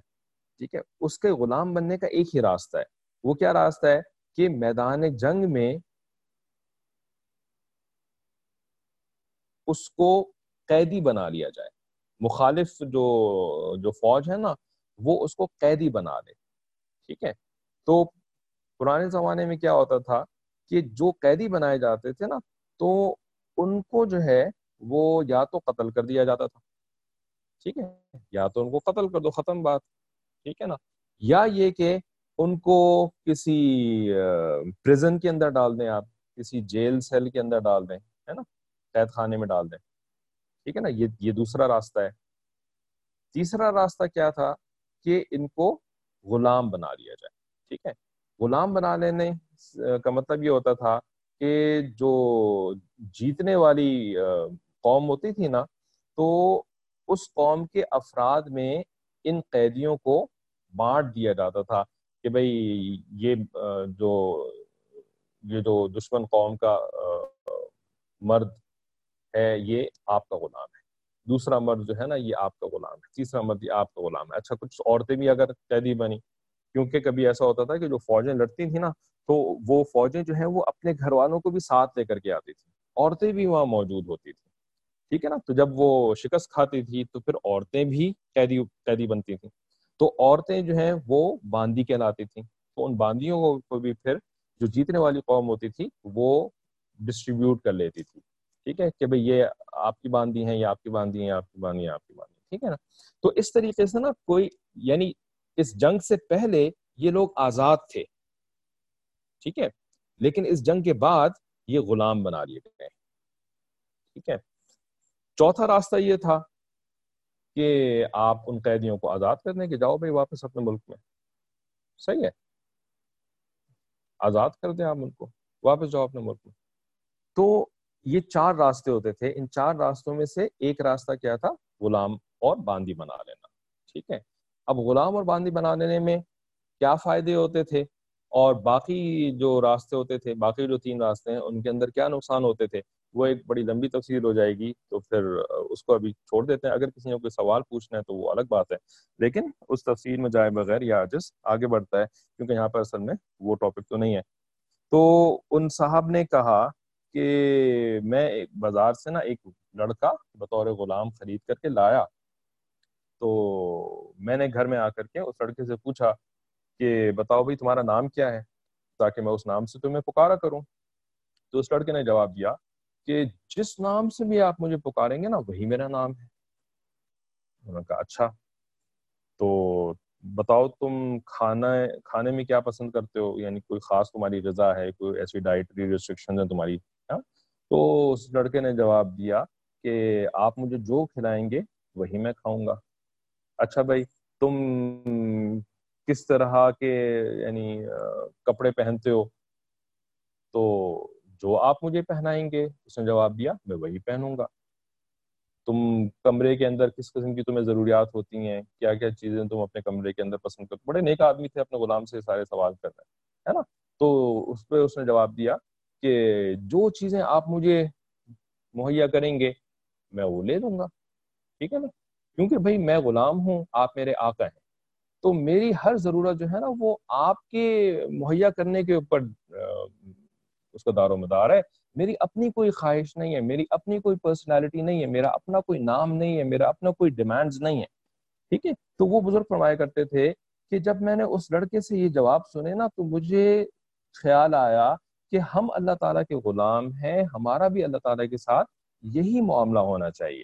ٹھیک ہے، اس کے غلام بننے کا ایک ہی راستہ ہے۔ وہ کیا راستہ ہے؟ کہ میدان جنگ میں اس کو قیدی بنا لیا جائے۔ مخالف جو جو فوج ہے نا، وہ اس کو قیدی بنا دے ٹھیک ہے؟ تو پرانے زمانے میں کیا ہوتا تھا کہ جو قیدی بنائے جاتے تھے نا، تو ان کو جو ہے وہ یا تو قتل کر دیا جاتا تھا۔ ٹھیک ہے؟ یا تو ان کو قتل کر دو، ختم بات۔ ٹھیک ہے نا؟ یا یہ کہ ان کو کسی پریزن کے اندر ڈال دیں آپ، کسی جیل سیل کے اندر ڈال دیں، ہے نا؟ قید خانے میں ڈال دیں۔ ٹھیک ہے نا؟ یہ یہ دوسرا راستہ ہے۔ تیسرا راستہ کیا تھا؟ کہ ان کو غلام بنا لیا جائے۔ ٹھیک ہے؟ غلام بنا لینے کا مطلب یہ ہوتا تھا کہ جو جیتنے والی قوم ہوتی تھی نا، تو اس قوم کے افراد میں ان قیدیوں کو بانٹ دیا جاتا تھا۔ کہ بھائی یہ جو یہ جو دشمن قوم کا مرد ہے، یہ آپ کا غلام ہے۔ دوسرا مرد جو ہے نا، یہ آپ کا غلام ہے۔ تیسرا مرد، یہ آپ کا غلام ہے۔ اچھا کچھ عورتیں بھی اگر قیدی بنی کیونکہ کبھی ایسا ہوتا تھا کہ جو فوجیں لڑتی تھیں نا، تو وہ فوجیں جو ہیں، وہ اپنے گھر والوں کو بھی ساتھ لے کر کے آتی تھیں۔ عورتیں بھی وہاں موجود ہوتی تھیں۔ ٹھیک ہے نا؟ تو جب وہ شکست کھاتی تھی، تو پھر عورتیں بھی قیدی قیدی بنتی تھیں۔ تو عورتیں جو ہیں وہ باندی کہلاتی تھیں۔ تو ان باندیوں کو بھی پھر جو جیتنے والی قوم ہوتی تھی وہ ڈسٹریبیوٹ کر لیتی تھی۔ ٹھیک ہے کہ بھئی یہ آپ کی باندھی ہیں یا آپ کی باندھی ہیں آپ کی باندھی ہیں آپ کی باندھی ٹھیک ہے نا؟ تو اس طریقے سے نا کوئی یعنی اس جنگ سے پہلے یہ لوگ آزاد تھے۔ ٹھیک ہے؟ لیکن اس جنگ کے بعد یہ غلام بنا لیے گئے۔ ٹھیک ہے؟ چوتھا راستہ یہ تھا کہ آپ ان قیدیوں کو آزاد کر دیں کہ جاؤ بھائی واپس اپنے ملک میں۔ صحیح ہے۔ آزاد کر دیں آپ ان کو۔ واپس جاؤ اپنے ملک میں۔ تو یہ چار راستے ہوتے تھے۔ ان چار راستوں میں سے ایک راستہ کیا تھا؟ غلام اور باندی بنا لینا۔ ٹھیک ہے۔ اب غلام اور باندی بنا لینے میں کیا فائدے ہوتے تھے؟ اور باقی جو راستے ہوتے تھے، باقی جو تین راستے ہیں، ان کے اندر کیا نقصان ہوتے تھے؟ وہ ایک بڑی لمبی تفصیل ہو جائے گی، تو پھر اس کو ابھی چھوڑ دیتے ہیں۔ اگر کسی نے کوئی سوال پوچھنا ہے تو وہ الگ بات ہے۔ لیکن اس تفصیل میں جائے بغیر یہ عجز آگے بڑھتا ہے، کیونکہ یہاں پر اصل میں وہ ٹاپک تو نہیں ہے۔ تو ان صاحب نے کہا کہ میں ایک بازار سے نا ایک لڑکا بطور غلام خرید کر کے لایا۔ تو میں نے گھر میں آ کر کے اس لڑکے سے پوچھا کہ بتاؤ بھائی تمہارا نام کیا ہے؟ تاکہ میں اس نام سے تمہیں پکارا کروں۔ تو اس لڑکے نے جواب دیا کہ جس نام سے بھی آپ مجھے پکاریں گے نا، وہی میرا نام ہے۔ انہوں نے کہا اچھا تو بتاؤ تم کھانا، کھانے میں کیا پسند کرتے ہو؟ یعنی کوئی خاص تمہاری غذا ہے، کوئی ایسی ڈائٹری ریسٹرکشن ہے تمہاری؟ ہاں؟ تو اس لڑکے نے جواب دیا کہ آپ مجھے جو کھلائیں گے، وہی میں کھاؤں گا۔ اچھا بھائی، تم کس طرح کے یعنی کپڑے پہنتے ہو؟ تو جو آپ مجھے پہنائیں گے، اس نے جواب دیا، میں وہی پہنوں گا۔ تم کمرے کے اندر کس قسم کی تمہیں ضروریات ہوتی ہیں؟ کیا کیا چیزیں تم اپنے کمرے کے اندر پسند کرتے بڑے نیک آدمی تھے، اپنے غلام سے سارے سوال کر رہے ہیں، ہے نا؟ تو اس پہ اس نے جواب دیا کہ جو چیزیں آپ مجھے مہیا کریں گے، میں وہ لے لوں گا۔ ٹھیک ہے نا؟ کیونکہ بھائی میں غلام ہوں، آپ میرے آقا ہیں۔ تو میری ہر ضرورت جو ہے نا، وہ آپ کے مہیا کرنے کے اوپر اس کا دار و مدار ہے۔ میری اپنی کوئی خواہش نہیں ہے، میری اپنی کوئی پرسنالٹی نہیں ہے، میرا اپنا کوئی نام نہیں ہے، میرا اپنا کوئی ڈیمانڈز نہیں ہے۔ ٹھیک ہے؟ تو وہ بزرگ فرمایا کرتے تھے کہ جب میں نے اس لڑکے سے یہ جواب سنے نا، تو مجھے خیال آیا کہ ہم اللہ تعالیٰ کے غلام ہیں، ہمارا بھی اللہ تعالیٰ کے ساتھ یہی معاملہ ہونا چاہیے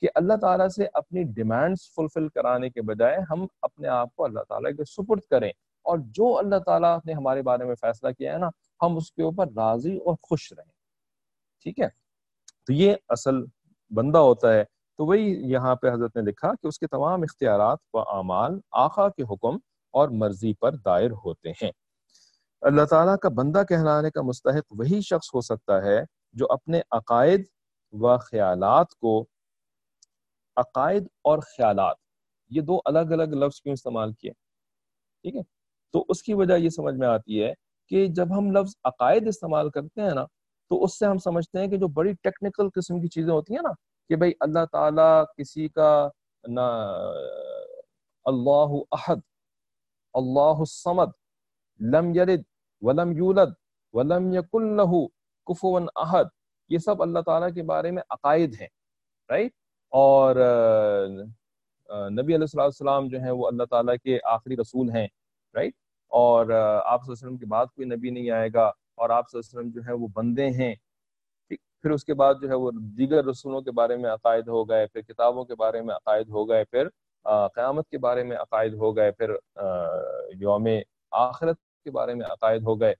کہ اللہ تعالیٰ سے اپنی ڈیمانڈز فلفل کرانے کے بجائے ہم اپنے آپ کو اللہ تعالیٰ کے سپرد کریں۔ اور جو اللہ تعالیٰ نے ہمارے بارے میں فیصلہ کیا ہے نا ہم اس کے اوپر راضی اور خوش رہیں۔ ٹھیک ہے؟ تو یہ اصل بندہ ہوتا ہے۔ تو وہی یہاں پہ حضرت نے لکھا کہ اس کے تمام اختیارات و اعمال آقا کے حکم اور مرضی پر دائر ہوتے ہیں۔ اللہ تعالیٰ کا بندہ کہلانے کا مستحق وہی شخص ہو سکتا ہے جو اپنے عقائد و خیالات کو، عقائد اور خیالات، یہ دو الگ الگ لفظ کیوں استعمال کیے؟ ٹھیک ہے؟ تو اس کی وجہ یہ سمجھ میں آتی ہے کہ جب ہم لفظ عقائد استعمال کرتے ہیں نا، تو اس سے ہم سمجھتے ہیں کہ جو بڑی ٹیکنیکل قسم کی چیزیں ہوتی ہیں نا، کہ بھائی اللہ تعالیٰ کسی کا نہ اللہ احد، اللہ الصمد، لم یلد ولم یولد ولم یکن له کفوا احد، یہ سب اللہ تعالیٰ کے بارے میں عقائد ہیں رائٹ اور نبی علیہ السلام جو ہیں وہ اللہ تعالیٰ کے آخری رسول ہیں رائٹ اور آپ صلی اللہ علیہ وسلم کے بعد کوئی نبی نہیں آئے گا اور آپ صلی اللہ علیہ وسلم جو ہے وہ بندے ہیں پھر اس کے بعد جو ہے وہ دیگر رسولوں کے بارے میں عقائد ہو گئے، پھر کتابوں کے بارے میں عقائد ہو گئے، پھر قیامت کے بارے میں عقائد ہو گئے، پھر یوم آخرت کے بارے میں عقائد ہو گئے،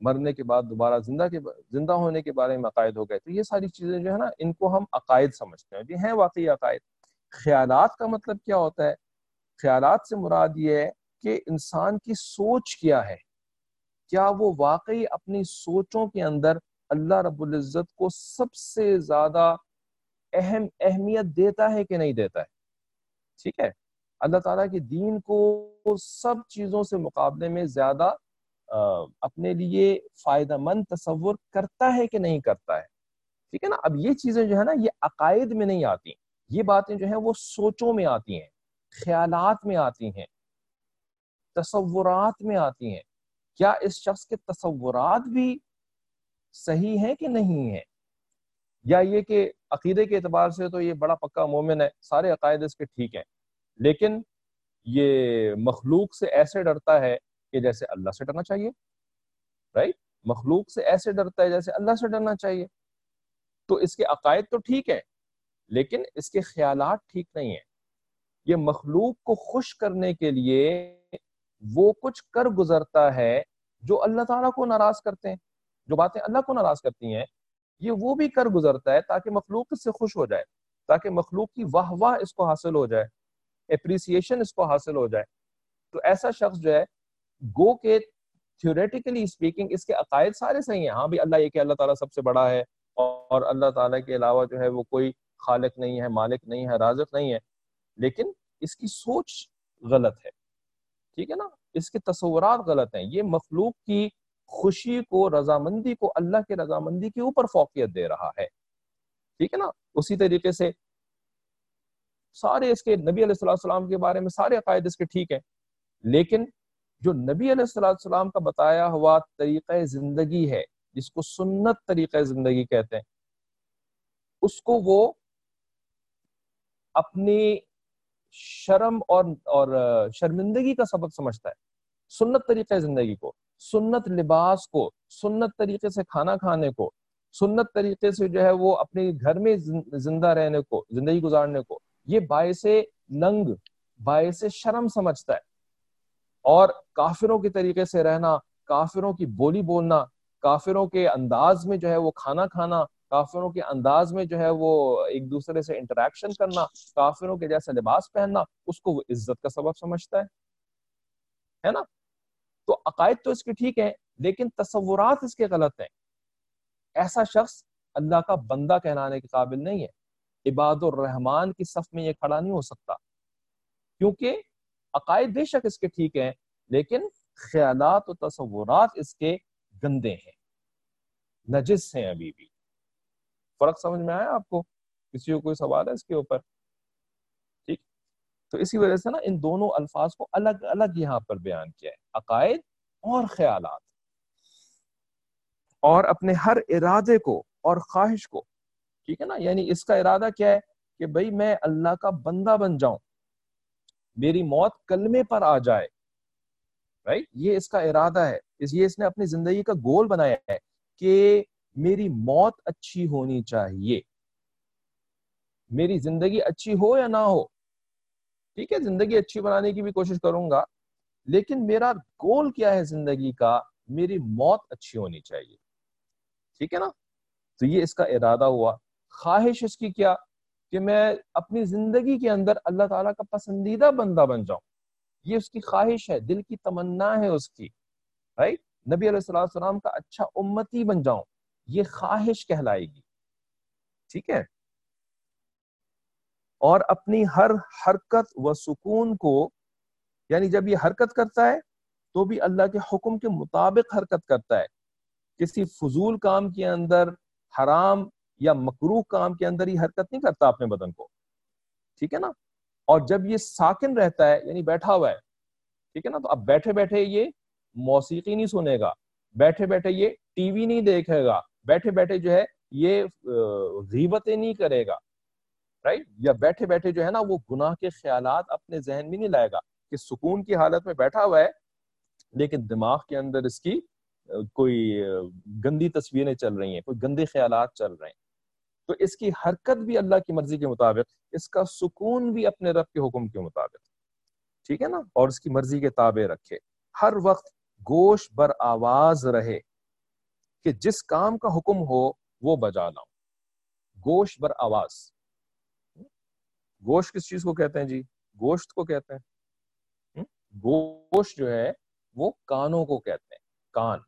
مرنے کے بعد دوبارہ زندہ کے زندہ ہونے کے بارے میں عقائد ہو گئے۔ تو یہ ساری چیزیں جو ہے نا، ان کو ہم عقائد سمجھتے ہیں۔ یہ ہیں واقعی عقائد۔ خیالات کا مطلب کیا ہوتا ہے؟ خیالات سے مراد یہ ہے کہ انسان کی سوچ کیا ہے؟ کیا وہ واقعی اپنی سوچوں کے اندر اللہ رب العزت کو سب سے زیادہ اہم اہمیت دیتا ہے کہ نہیں دیتا ہے؟ ٹھیک ہے؟ اللہ تعالیٰ کے دین کو سب چیزوں سے مقابلے میں زیادہ اپنے لیے فائدہ مند تصور کرتا ہے کہ نہیں کرتا ہے؟ ٹھیک ہے نا؟ اب یہ چیزیں جو ہے نا، یہ عقائد میں نہیں آتی یہ باتیں جو ہیں وہ سوچوں میں آتی ہیں، خیالات میں آتی ہیں۔ تصورات میں آتی ہیں۔ کیا اس شخص کے تصورات بھی صحیح ہیں کہ نہیں ہیں؟ یا یہ کہ عقیدے کے اعتبار سے تو یہ بڑا پکا مومن ہے، سارے عقائد اس کے ٹھیک ہیں، لیکن یہ مخلوق سے ایسے ڈرتا ہے کہ جیسے اللہ سے ڈرنا چاہیے رائٹ مخلوق سے ایسے ڈرتا ہے جیسے اللہ سے ڈرنا چاہیے۔ تو اس کے عقائد تو ٹھیک ہے لیکن اس کے خیالات ٹھیک نہیں ہیں۔ یہ مخلوق کو خوش کرنے کے لیے وہ کچھ کر گزرتا ہے جو اللہ تعالیٰ کو ناراض کرتے ہیں۔ جو باتیں اللہ کو ناراض کرتی ہیں، یہ وہ بھی کر گزرتا ہے تاکہ مخلوق اس سے خوش ہو جائے، تاکہ مخلوق کی واہ واہ اس کو حاصل ہو جائے اپریسیشن اس کو حاصل ہو جائے۔ تو ایسا شخص جو ہے، گو کے تھیوریٹیکلی اسپیکنگ اس کے عقائد سارے صحیح ہیں۔ ہاں بھی اللہ یہ کہ اللہ تعالیٰ سب سے بڑا ہے اور اللہ تعالیٰ کے علاوہ جو ہے وہ کوئی خالق نہیں ہے، مالک نہیں ہے، رازق نہیں ہے، لیکن اس کی سوچ غلط ہے۔ ٹھیک ہے نا؟ اس کے تصورات غلط ہیں۔ یہ مخلوق کی خوشی کو، رضامندی کو اللہ کے رضامندی کے اوپر فوقیت دے رہا ہے۔ ٹھیک ہے نا؟ اسی طریقے سے سارے اس کے نبی علیہ السلام کے بارے میں سارے عقائد اس کے ٹھیک ہیں۔ لیکن جو نبی علیہ السلام کا بتایا ہوا طریقہ زندگی ہے، جس کو سنت طریقہ زندگی کہتے ہیں، اس کو وہ اپنی شرم اور اور شرمندگی کا سبق سمجھتا ہے۔ سنت طریقہ زندگی کو، سنت لباس کو، سنت طریقے سے کھانا کھانے کو، سنت طریقے سے جو ہے وہ اپنے گھر میں زندہ رہنے کو، زندگی گزارنے کو، یہ باعث ننگ باعث شرم سمجھتا ہے۔ اور کافروں کے طریقے سے رہنا، کافروں کی بولی بولنا، کافروں کے انداز میں جو ہے وہ کھانا کھانا کافروں کے انداز میں جو ہے وہ ایک دوسرے سے انٹریکشن کرنا، کافروں کے جیسا لباس پہننا، اس کو وہ عزت کا سبب سمجھتا ہے۔ ہے نا؟ تو عقائد تو اس کے ٹھیک ہیں، لیکن تصورات اس کے غلط ہیں۔ ایسا شخص اللہ کا بندہ کہلانے کے قابل نہیں ہے۔ عباد الرحمان کی صف میں یہ کھڑا نہیں ہو سکتا۔ کیونکہ عقائد بے شک اس کے ٹھیک ہیں، لیکن خیالات و تصورات اس کے گندے ہیں۔ نجس ہیں ابھی بھی۔ فرق سمجھ میں آیا آپ کو؟ کسی کو کوئی سوال ہے اس کے اوپر؟ ٹھیک۔ تو اسی وجہ سے نا ان دونوں الفاظ کو الگ الگ یہاں پر بیان کیا ہے۔ عقائد اور خیالات۔ اور اپنے ہر ارادے کو اور خواہش کو۔ ٹھیک ہے نا؟ یعنی اس کا ارادہ کیا ہے کہ بھائی میں اللہ کا بندہ بن جاؤں۔ میری موت کلمے پر آ جائے۔ رائٹ یہ اس کا ارادہ ہے۔ اس یہ اس نے اپنی زندگی کا گول بنایا ہے کہ میری موت اچھی ہونی چاہیے۔ میری زندگی اچھی ہو یا نہ ہو، ٹھیک ہے، زندگی اچھی بنانے کی بھی کوشش کروں گا، لیکن میرا گول کیا ہے زندگی کا؟ میری موت اچھی ہونی چاہیے۔ ٹھیک ہے نا؟ تو یہ اس کا ارادہ ہوا۔ خواہش اس کی کیا کہ میں اپنی زندگی کے اندر اللہ تعالیٰ کا پسندیدہ بندہ بن جاؤں۔ یہ اس کی خواہش ہے، دل کی تمنا ہے اس کی رائٹ نبی علیہ السلام کا اچھا امتی بن جاؤں۔ یہ خواہش کہلائے گی ٹھیک ہے؟ اور اپنی ہر حرکت و سکون کو یعنی جب یہ حرکت کرتا ہے، تو بھی اللہ کے حکم کے مطابق حرکت کرتا ہے۔ کسی فضول کام کے اندر، حرام یا مکروح کام کے اندر ہی حرکت نہیں کرتا اپنے بدن کو۔ ٹھیک ہے نا؟ اور جب یہ ساکن رہتا ہے یعنی بیٹھا ہوا ہے، ٹھیک ہے نا؟ تو اب بیٹھے بیٹھے یہ موسیقی نہیں سنے گا، بیٹھے بیٹھے یہ ٹی وی نہیں دیکھے گا بیٹھے بیٹھے جو ہے یہ غیبتیں نہیں کرے گا رائٹ یا بیٹھے بیٹھے جو ہے نا وہ گناہ کے خیالات اپنے ذہن میں نہیں لائے گا کہ سکون کی حالت میں بیٹھا ہوا ہے، لیکن دماغ کے اندر اس کی کوئی گندی تصویریں چل رہی ہیں، کوئی گندے خیالات چل رہے ہیں۔ تو اس کی حرکت بھی اللہ کی مرضی کے مطابق، اس کا سکون بھی اپنے رب کے حکم کے مطابق۔ ٹھیک ہے نا؟ اور اس کی مرضی کے تابع رکھے۔ ہر وقت گوش بر آواز رہے۔ کہ جس کام کا حکم ہو وہ بجا لاؤں گوشت بر آواز۔ گوشت کس چیز کو کہتے ہیں جی؟ گوشت کو کہتے ہیں۔ گوشت جو ہے وہ کانوں کو کہتے ہیں۔ کان۔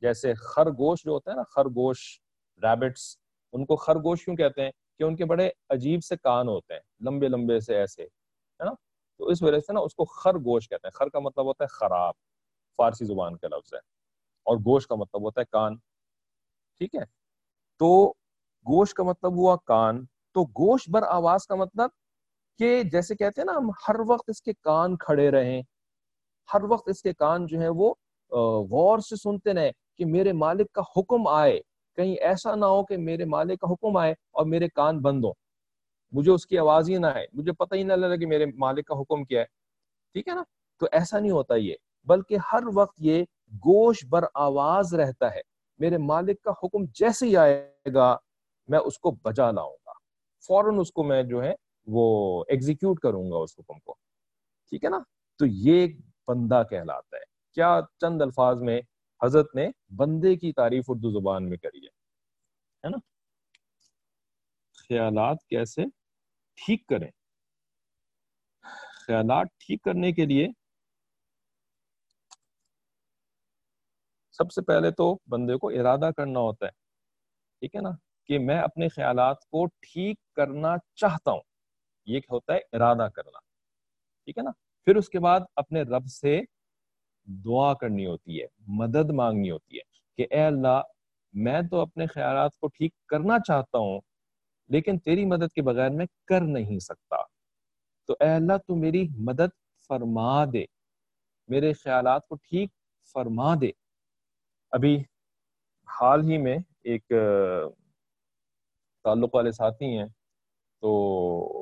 جیسے خرگوش جو ہوتا ہے نا، خرگوش ریبٹس ان کو خرگوش کیوں کہتے ہیں؟ کہ ان کے بڑے عجیب سے کان ہوتے ہیں، لمبے لمبے سے ایسے، ہے نا؟ تو اس وجہ سے نا اس کو خرگوش کہتے ہیں۔ خر کا مطلب ہوتا ہے خراب، فارسی زبان کا لفظ ہے۔ اور گوشت کا مطلب ہوتا ہے کان۔ ٹھیک ہے؟ تو گوشت کا مطلب ہوا کان۔ تو گوشت بر آواز کا مطلب کہ جیسے کہتے ہیں نا ہم، ہر وقت اس کے کان کھڑے رہیں۔ ہر وقت اس کے کان جو ہے وہ غور سے سنتے رہیں کہ میرے مالک کا حکم آئے۔ کہیں ایسا نہ ہو کہ میرے مالک کا حکم آئے اور میرے کان بند ہو مجھے اس کی آواز ہی نہ آئے۔ مجھے پتہ ہی نہ لگا کہ میرے مالک کا حکم کیا ہے۔ ٹھیک ہے نا؟ تو ایسا نہیں ہوتا یہ، بلکہ ہر وقت یہ گوش بر آواز رہتا ہے۔ میرے مالک کا حکم جیسے ہی آئے گا، میں اس کو بجا لاؤں گا۔ فوراً اس کو میں جو ہے وہ ایگزیکیوٹ کروں گا اس حکم کو۔ ٹھیک ہے نا؟ تو یہ بندہ کہلاتا ہے۔ کیا چند الفاظ میں حضرت نے بندے کی تعریف اردو زبان میں کری ہے نا؟ خیالات کیسے ٹھیک کریں؟ خیالات ٹھیک کرنے کے لیے سب سے پہلے تو بندے کو ارادہ کرنا ہوتا ہے، ٹھیک ہے نا؟ کہ میں اپنے خیالات کو ٹھیک کرنا چاہتا ہوں۔ یہ ہوتا ہے؟ ارادہ کرنا، ٹھیک ہے نا؟ پھر اس کے بعد اپنے رب سے دعا کرنی ہوتی ہے، مدد مانگنی ہوتی ہے کہ اے اللہ، میں تو اپنے خیالات کو ٹھیک کرنا چاہتا ہوں، لیکن تیری مدد کے بغیر میں کر نہیں سکتا۔ تو اے اللہ، تو میری مدد فرما دے، میرے خیالات کو ٹھیک فرما دے۔ ابھی حال ہی میں ایک تعلق والے ساتھی ہیں، تو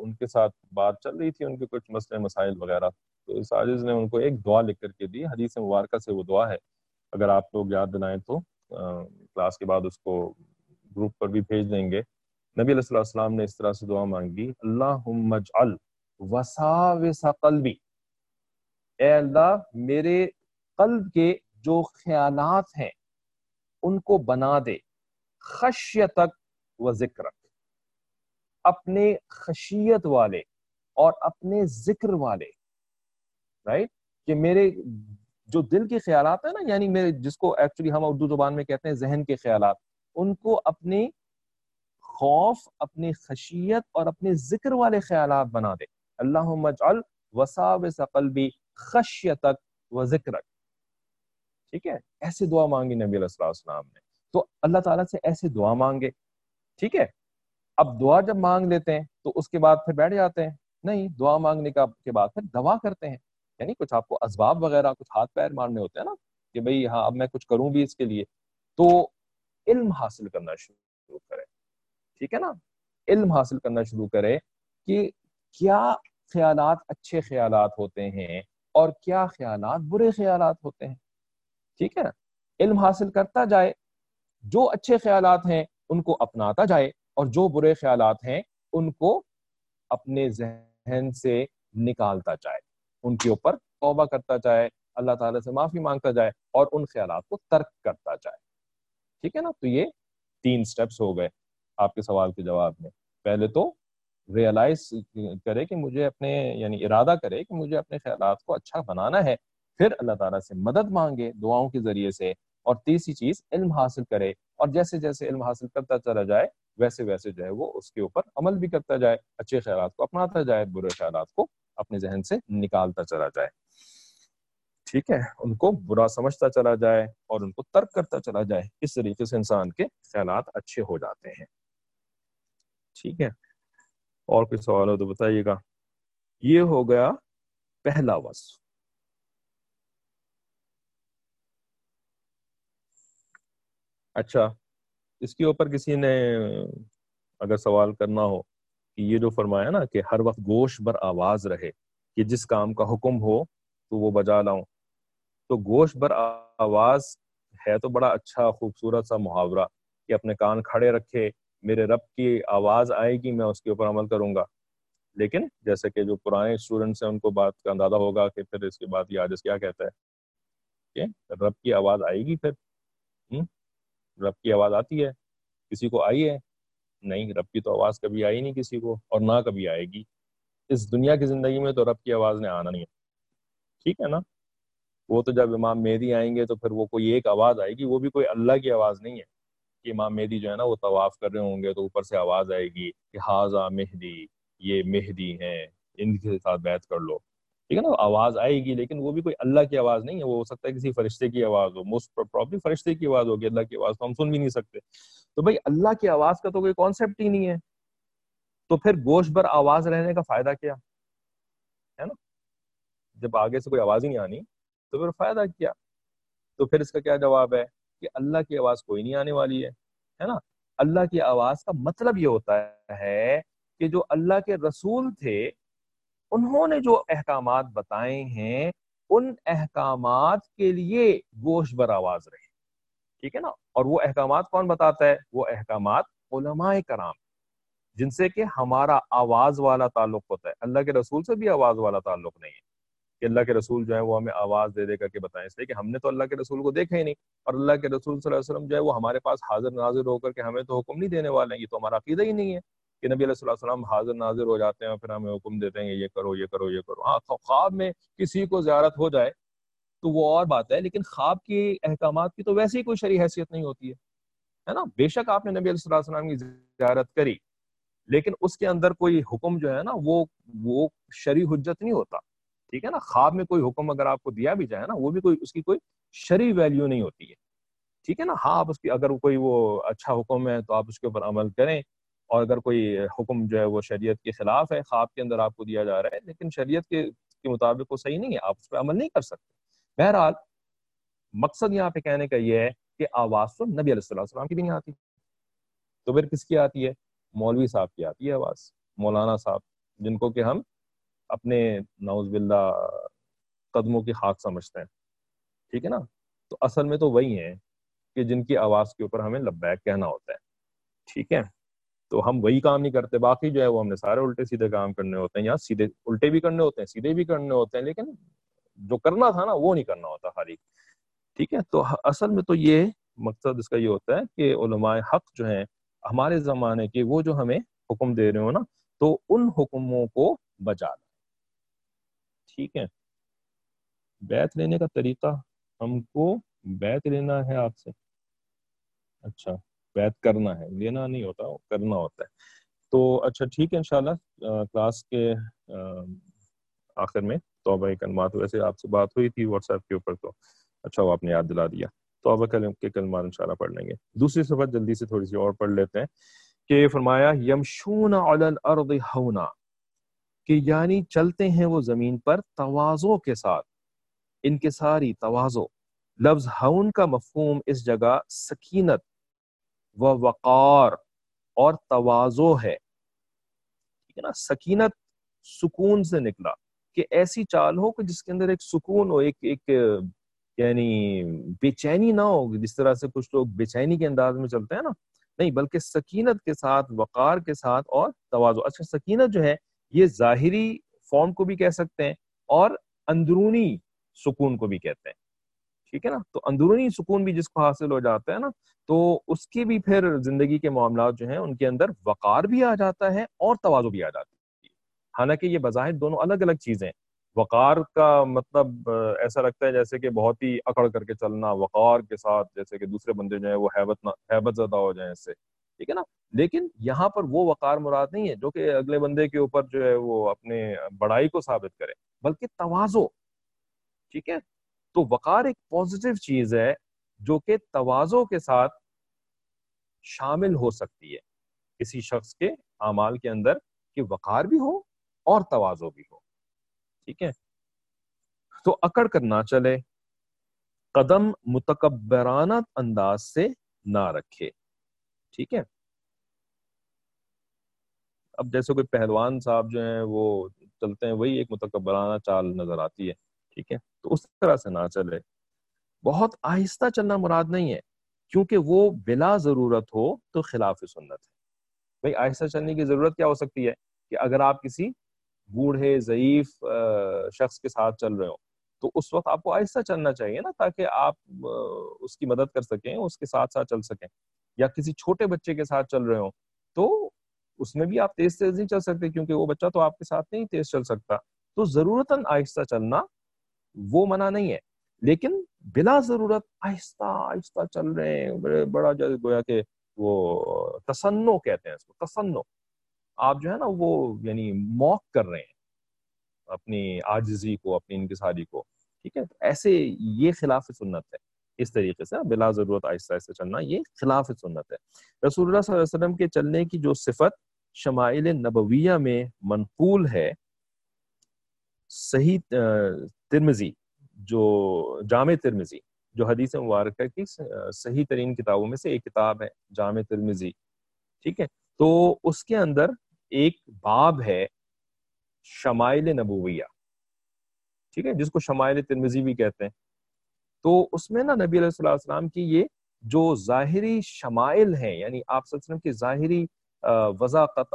ان کے ساتھ بات چل رہی تھی، ان کے کچھ مسئلے، مسائل وغیرہ۔ تو ساجز نے ان کو ایک دعا لکھ کر کے دی، حدیث مبارکہ سے وہ دعا ہے۔ اگر آپ لوگ یاد دلائیں تو کلاس کے بعد اس کو گروپ پر بھی بھیج دیں گے۔ نبی علیہ السلام نے اس طرح سے دعا مانگی اللہ اجعل وساوس قلبی اے اللہ، میرے قلب کے جو خیالات ہیں ان کو بنا دے۔ خشیتک و ذکرک۔ اپنے خشیت والے اور اپنے ذکر والے۔ رائٹ کہ میرے جو دل کے خیالات ہیں نا یعنی میرے جس کو ایکچولی ہم اردو زبان میں کہتے ہیں ذہن کے خیالات، ان کو اپنے خوف اپنی خشیت اور اپنے ذکر والے خیالات بنا دے۔ اللہ مجعل وساوس قلبی خشیتک و ذکرک۔ ٹھیک ہے، ایسے دعا مانگی نبی علیہ السلام نے۔ تو اللہ تعالیٰ سے ایسے دعا مانگے، ٹھیک ہے۔ اب دعا جب مانگ لیتے ہیں تو اس کے بعد پھر بیٹھ جاتے ہیں۔ نہیں، دعا مانگنے کا کے بعد پھر دوا کرتے ہیں۔ یعنی کچھ آپ کو اسباب وغیرہ، کچھ ہاتھ پیر مارنے ہوتے ہیں نا کہ بھئی ہاں اب میں کچھ کروں بھی اس کے لیے۔ تو علم حاصل کرنا شروع کرے۔ ٹھیک ہے نا؟ علم حاصل کرنا شروع کرے کہ کیا خیالات اچھے خیالات ہوتے ہیں اور کیا خیالات برے خیالات ہوتے ہیں۔ ٹھیک ہے؟ نا علم حاصل کرتا جائے، جو اچھے خیالات ہیں ان کو اپناتا جائے، اور جو برے خیالات ہیں ان کو اپنے ذہن سے نکالتا جائے، ان کے اوپر توبہ کرتا جائے، اللہ تعالیٰ سے معافی مانگتا جائے، اور ان خیالات کو ترک کرتا جائے۔ ٹھیک ہے نا؟ تو یہ تین سٹیپس ہو گئے آپ کے سوال کے جواب میں۔ پہلے تو ریئلائز کرے کہ مجھے اپنے یعنی ارادہ کرے کہ مجھے اپنے خیالات کو اچھا بنانا ہے پھر اللہ تعالیٰ سے مدد مانگے، دعاؤں کے ذریعے سے اور تیسری چیز، علم حاصل کرے اور جیسے جیسے علم حاصل کرتا چلا جائے، ویسے ویسے جو ہے وہ اس کے اوپر عمل بھی کرتا جائے، اچھے خیالات کو اپناتا جائے، برے خیالات کو اپنے ذہن سے نکالتا چلا جائے۔ ٹھیک ہے، ان کو برا سمجھتا چلا جائے اور ان کو ترک کرتا چلا جائے، اس طریقے سے انسان کے خیالات اچھے ہو جاتے ہیں۔ ٹھیک ہے، اور کوئی سوال ہو تو بتائیے گا۔ یہ ہو گیا پہلا وصف۔ اچھا اس کے اوپر کسی نے اگر سوال کرنا ہو کہ یہ جو فرمایا نا کہ ہر وقت گوشت بر آواز رہے کہ جس کام کا حکم ہو تو وہ بجا لاؤں، تو گوشت بر آواز ہے تو بڑا اچھا خوبصورت سا محاورہ کہ اپنے کان کھڑے رکھے، میرے رب کی آواز آئے گی، میں اس کے اوپر عمل کروں گا۔ لیکن جیسے کہ جو پرانے اسٹوڈنٹس ہیں، ان کو بات کا اندازہ ہوگا کہ پھر اس کے بعد یہ آجز کیا کہتا ہے؟ کہ رب کی آواز آئے گی پھر۔ رب کی آواز آتی ہے، کسی کو آئی ہے؟ نہیں، رب کی تو آواز کبھی آئی نہیں کسی کو اور نہ کبھی آئے گی۔ اس دنیا کی زندگی میں تو رب کی آواز نے آنا نہیں ہے۔ ٹھیک ہے نا؟ وہ تو جب امام مہدی آئیں گے تو پھر وہ کوئی ایک آواز آئے گی، وہ بھی کوئی اللہ کی آواز نہیں ہے کہ امام مہدی جو ہے نا وہ طواف کر رہے ہوں گے تو اوپر سے آواز آئے گی کہ حاضہ مہدی، یہ مہدی ہیں، ان کے ساتھ بیعت کر لو۔ ٹھیک ہے نا، آواز آئے گی لیکن وہ بھی کوئی اللہ کی آواز نہیں ہے، وہ ہو سکتا ہے کسی فرشتے کی آواز ہو موسٹ پرابلی فرشتے کی آواز ہوگی اللہ کی آواز، تو ہم سن بھی نہیں سکتے۔ تو بھائی اللہ کی آواز کا تو کوئی کانسیپٹ ہی نہیں ہے۔ تو پھر گوشت بر آواز رہنے کا فائدہ کیا؟ ہے نا؟ جب آگے سے کوئی آواز ہی نہیں آنی، تو پھر فائدہ کیا؟ تو پھر اس کا کیا جواب ہے؟ کہ اللہ کی آواز کوئی نہیں آنے والی ہے نا؟ اللہ کی آواز کا مطلب یہ ہوتا ہے کہ جو اللہ کے رسول تھے انہوں نے جو احکامات بتائے ہیں، ان احکامات کے لیے گوشت بر آواز رہے۔ ٹھیک ہے نا؟ اور وہ احکامات کون بتاتا ہے؟ وہ احکامات علماء کرام۔ جن سے کہ ہمارا آواز والا تعلق ہوتا ہے۔ اللہ کے رسول سے بھی آواز والا تعلق نہیں ہے۔ کہ اللہ کے رسول جو ہے وہ ہمیں آواز دے دے کر کے بتائیں۔ اس لیے کہ ہم نے تو اللہ کے رسول کو دیکھا ہی نہیں۔ اور اللہ کے رسول صلی اللہ علیہ وسلم جو ہے وہ ہمارے پاس حاضر ناظر ہو کر کے ہمیں تو حکم نہیں دینے والے ہیں، یہ تو ہمارا عقیدہ ہی نہیں ہے۔ کہ نبی علیہ اللہ وسلم حاضر ناظر ہو جاتے ہیں اور پھر ہمیں حکم دیتے ہیں یہ کرو یہ کرو یہ کرو۔ ہاں خواب میں کسی کو زیارت ہو جائے تو وہ اور بات ہے، لیکن خواب کے احکامات کی تو ویسے ہی کوئی شرعی حیثیت نہیں ہوتی ہے نا؟ بے شک آپ نے نبی علیہ السلام کی زیارت کری، لیکن اس کے اندر کوئی حکم جو ہے نا، وہ وہ شرعی حجت نہیں ہوتا، ٹھیک ہے نا؟ خواب میں کوئی حکم اگر آپ کو دیا بھی جائے نا، وہ بھی کوئی، اس کی کوئی شرعی ویلیو نہیں ہوتی ہے، ٹھیک ہے نا؟ ہاں آپ اس کی، اگر کوئی وہ اچھا حکم ہے تو آپ اس کے اوپر عمل کریں۔ اور اگر کوئی حکم جو ہے وہ شریعت کے خلاف ہے، خواب کے اندر آپ کو دیا جا رہا ہے، لیکن شریعت کے کے مطابق وہ صحیح نہیں ہے، آپ اس پہ عمل نہیں کر سکتے۔ بہرحال، مقصد یہاں پہ کہنے کا یہ ہے کہ آواز تو نبی علیہ السلام کی بھی نہیں آتی۔ تو پھر کس کی آتی ہے؟ مولوی صاحب کی آتی ہے آواز، مولانا صاحب، جن کو کہ ہم اپنے نوز باللہ قدموں کی خاک سمجھتے ہیں۔ ٹھیک ہے نا؟ تو اصل میں تو وہی ہیں کہ جن کی آواز کے اوپر ہمیں لبیک کہنا ہوتا ہے۔ ٹھیک ہے؟ تو ہم وہی کام نہیں کرتے، باقی جو ہے وہ ہم نے سارے الٹے سیدھے کام کرنے ہوتے ہیں یا سیدھے الٹے بھی کرنے ہوتے ہیں، سیدھے بھی کرنے ہوتے ہیں، لیکن جو کرنا تھا نا وہ نہیں کرنا ہوتا خالی۔ ٹھیک ہے؟ تو اصل میں تو یہ مقصد اس کا یہ ہوتا ہے کہ علماء حق جو ہیں ہمارے زمانے کے وہ جو ہمیں حکم دے رہے ہو نا، تو ان حکموں کو بچا لیں۔ ٹھیک ہے؟ بیت لینے کا طریقہ ہم کو بیت لینا ہے آپ سے۔ اچھا۔ بیت کرنا ہے، لینا نہیں ہوتا، کرنا ہوتا ہے۔ تو اچھا ٹھیک ہے انشاءاللہ کلاس کے آخر میں توبہ کلمات ویسے آپ سے بات ہوئی تھی واٹس ایپ کے اوپر تو اچھا وہ آپ نے یاد دلا دیا۔ توبہ کلم کے کلمات انشاءاللہ پڑھ لیں گے۔ دوسری صفحہ جلدی سے تھوڑی سی اور پڑھ لیتے ہیں کہ فرمایا، یمشون علی الارض ہونا، کہ یعنی چلتے ہیں وہ زمین پر توازوں کے ساتھ، ان کے ساری توازو لفظ ہون کا مفہوم اس جگہ سکینت و وقار اور توازو ہے۔ ٹھیک ہے نا؟ سکینت سکون سے نکلا۔ کہ ایسی چال ہو کہ جس کے اندر ایک سکون ہو، ایک ایک یعنی بے چینی نہ ہو، جس طرح سے کچھ لوگ بے چینی کے انداز میں چلتے ہیں نا۔ نہیں، بلکہ سکینت کے ساتھ، وقار کے ساتھ اور توازو۔ اچھا سکینت جو ہے، یہ ظاہری فارم کو بھی کہہ سکتے ہیں اور اندرونی سکون کو بھی کہتے ہیں۔ ٹھیک ہے نا؟ تو اندرونی سکون بھی جس کو حاصل ہو جاتا ہے نا، تو اس کی بھی پھر زندگی کے معاملات جو ہیں، ان کے اندر وقار بھی آ جاتا ہے اور توازو بھی آ جاتی ہے۔ حالانکہ یہ بظاہر دونوں الگ الگ چیزیں ہیں۔ وقار کا مطلب ایسا لگتا ہے جیسے کہ بہت ہی اکڑ کر کے چلنا، وقار کے ساتھ جیسے کہ دوسرے بندے جو ہیں، وہ حیبت حیبت زدہ ہو جائیں اس سے۔ ٹھیک ہے نا؟ لیکن یہاں پر وہ وقار مراد نہیں ہے جو کہ اگلے بندے کے اوپر جو ہے وہ اپنے بڑائی کو ثابت کرے، بلکہ توازو ٹھیک ہے؟ تو وقار ایک پازیٹیو چیز ہے جو کہ توازو کے ساتھ شامل ہو سکتی ہے۔ کسی شخص کے اعمال کے اندر کہ وقار بھی ہو اور توازو بھی ہو۔ ٹھیک ہے؟ تو اکڑ کر نہ چلے۔ قدم متکبرانہ انداز سے نہ رکھے۔ ٹھیک ہے؟ اب جیسے کوئی پہلوان صاحب جو ہیں وہ چلتے ہیں، وہی ایک متکبرانہ چال نظر آتی ہے۔ ٹھیک ہے؟ تو اس طرح سے نہ چلے۔ بہت آہستہ چلنا مراد نہیں ہے۔ کیونکہ وہ بلا ضرورت ہو تو خلاف سنت ہے۔ بھائی، آہستہ چلنے کی ضرورت کیا ہو سکتی ہے؟ کہ اگر آپ کسی بوڑھے، ضعیف شخص کے ساتھ چل رہے ہو، تو اس وقت آپ کو آہستہ چلنا چاہیے نا، تاکہ آپ اس کی مدد کر سکیں، اس کے ساتھ ساتھ چل سکیں۔ یا کسی چھوٹے بچے کے ساتھ چل رہے ہو تو اس میں بھی آپ تیز تیز نہیں چل سکتے، کیونکہ وہ بچہ تو آپ کے ساتھ نہیں تیز چل سکتا۔ تو ضرورت آہستہ چلنا وہ منع نہیں ہے۔ لیکن بلا ضرورت آہستہ آہستہ چل رہے ہیں۔ بڑا گویا کہ وہ تسنو کہتے ہیں اس کو، تسنو۔ آپ جو ہے نا وہ یعنی موک کر رہے ہیں۔ اپنی آجزی کو، اپنی انکساری کو۔ ٹھیک ہے؟ ایسے یہ خلاف سنت ہے۔ اس طریقے سے بلا ضرورت آہستہ آہستہ چلنا یہ خلاف سنت ہے۔ رسول اللہ صلی اللہ علیہ وسلم کے چلنے کی جو صفت شمائل نبویہ میں منقول ہے صحیح ترمزی جو جامع ترمزی جو حدیث مبارکہ کی صحیح ترین کتابوں میں سے ایک کتاب ہے، جامع ترمزی ٹھیک ہے؟ تو اس کے اندر ایک باب ہے شمائل نبویہ، ٹھیک ہے؟ جس کو شمائل ترمزی بھی کہتے ہیں۔ تو اس میں نا نبی علیہ السلام السلام کی یہ جو ظاہری شمائل ہیں یعنی آپ صلی اللہ علیہ وسلم کی ظاہری وضاقت